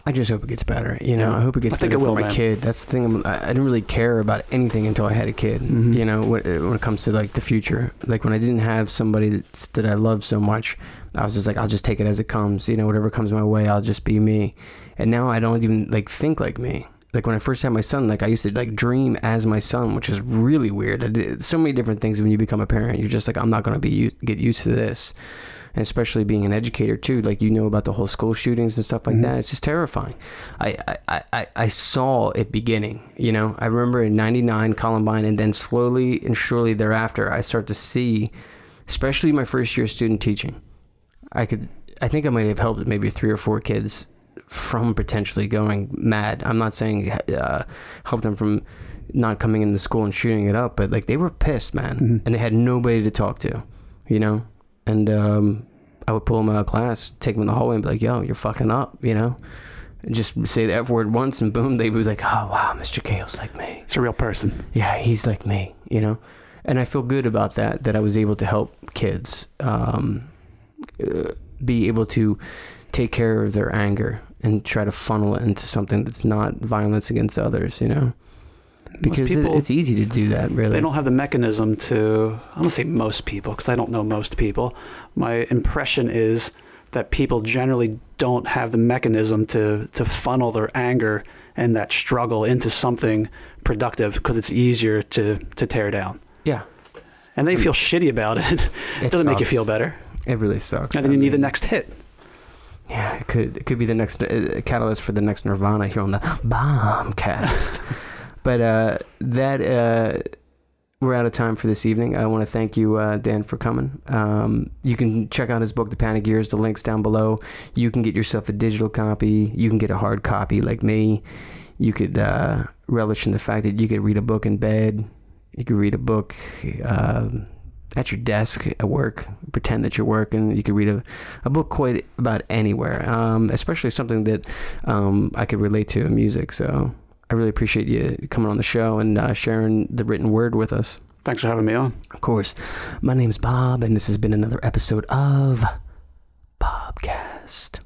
I just hope it gets better. You know, Yeah. I hope it gets I better it for will, my man. kid. That's the thing. I'm, I I didn't really care about anything until I had a kid. Mhm. You know, when, when it comes to like the future, like when I didn't have somebody that that I loved so much, I was just like, I'll just take it as it comes. You know, whatever comes my way, I'll just be me. And now I don't even like think like me. Like when I first had my son, like I used to like dream as my son, which is really weird. I did so many different things when you become a parent. You're just like, I'm not gonna be get used to this. and especially being an educator too. Like you know about the whole school shootings and stuff like Mhm. that. It's just terrifying. I, I- I, I, I saw it beginning. You know, I remember in '99 Columbine, and then slowly and surely thereafter, I start to see, especially my first year student teaching. I could, I think I might have helped maybe three or four kids from potentially going mad. I'm not saying uh, help them from not coming into school and shooting it up, but like they were pissed, man, Mhm. and they had nobody to talk to, you know. And um, I would pull them out of class, take them in the hallway, and be like, "Yo, you're fucking up," you know. And just say the F word once, and boom, they'd be like, "Oh wow, Mr. Kale's like me." It's a real person. yeah, he's like me, you know? And I feel good about that, that I was able to help kids um, uh, be able to take care of their anger and try to funnel it into something that's not violence against others, you know? Because it- people- it's easy to do that, really. They don't have the mechanism to, I don't say most people, because I don't know most people. My impression is that people generally don't have the mechanism to, to funnel their anger and that struggle into something productive because it's easier to, to tear down. yeah. And they feel shitty about it. It It doesn't make you feel better. It really sucks. And then I you need the next hit. Yeah, it could it could be the next uh, catalyst for the next Nirvana here on the Bobcast. but uh, that uh, we're out of time for this evening. I want to thank you, uh, Dan, for coming. Um, you can check out his book, The Panic Years. The links down below. You can get yourself a digital copy. You can get a hard copy, like me. You could uh, relish in the fact that you could read a book in bed. You could read a book. At your desk at work, pretend that you're working. You could read a, a book quite about anywhere, um, especially something that um, I could relate to in music. So I really appreciate you coming on the show and uh, sharing the written word with us. Thanks for having me on. Of course, my name's Bob, and this has been another episode of Bobcast.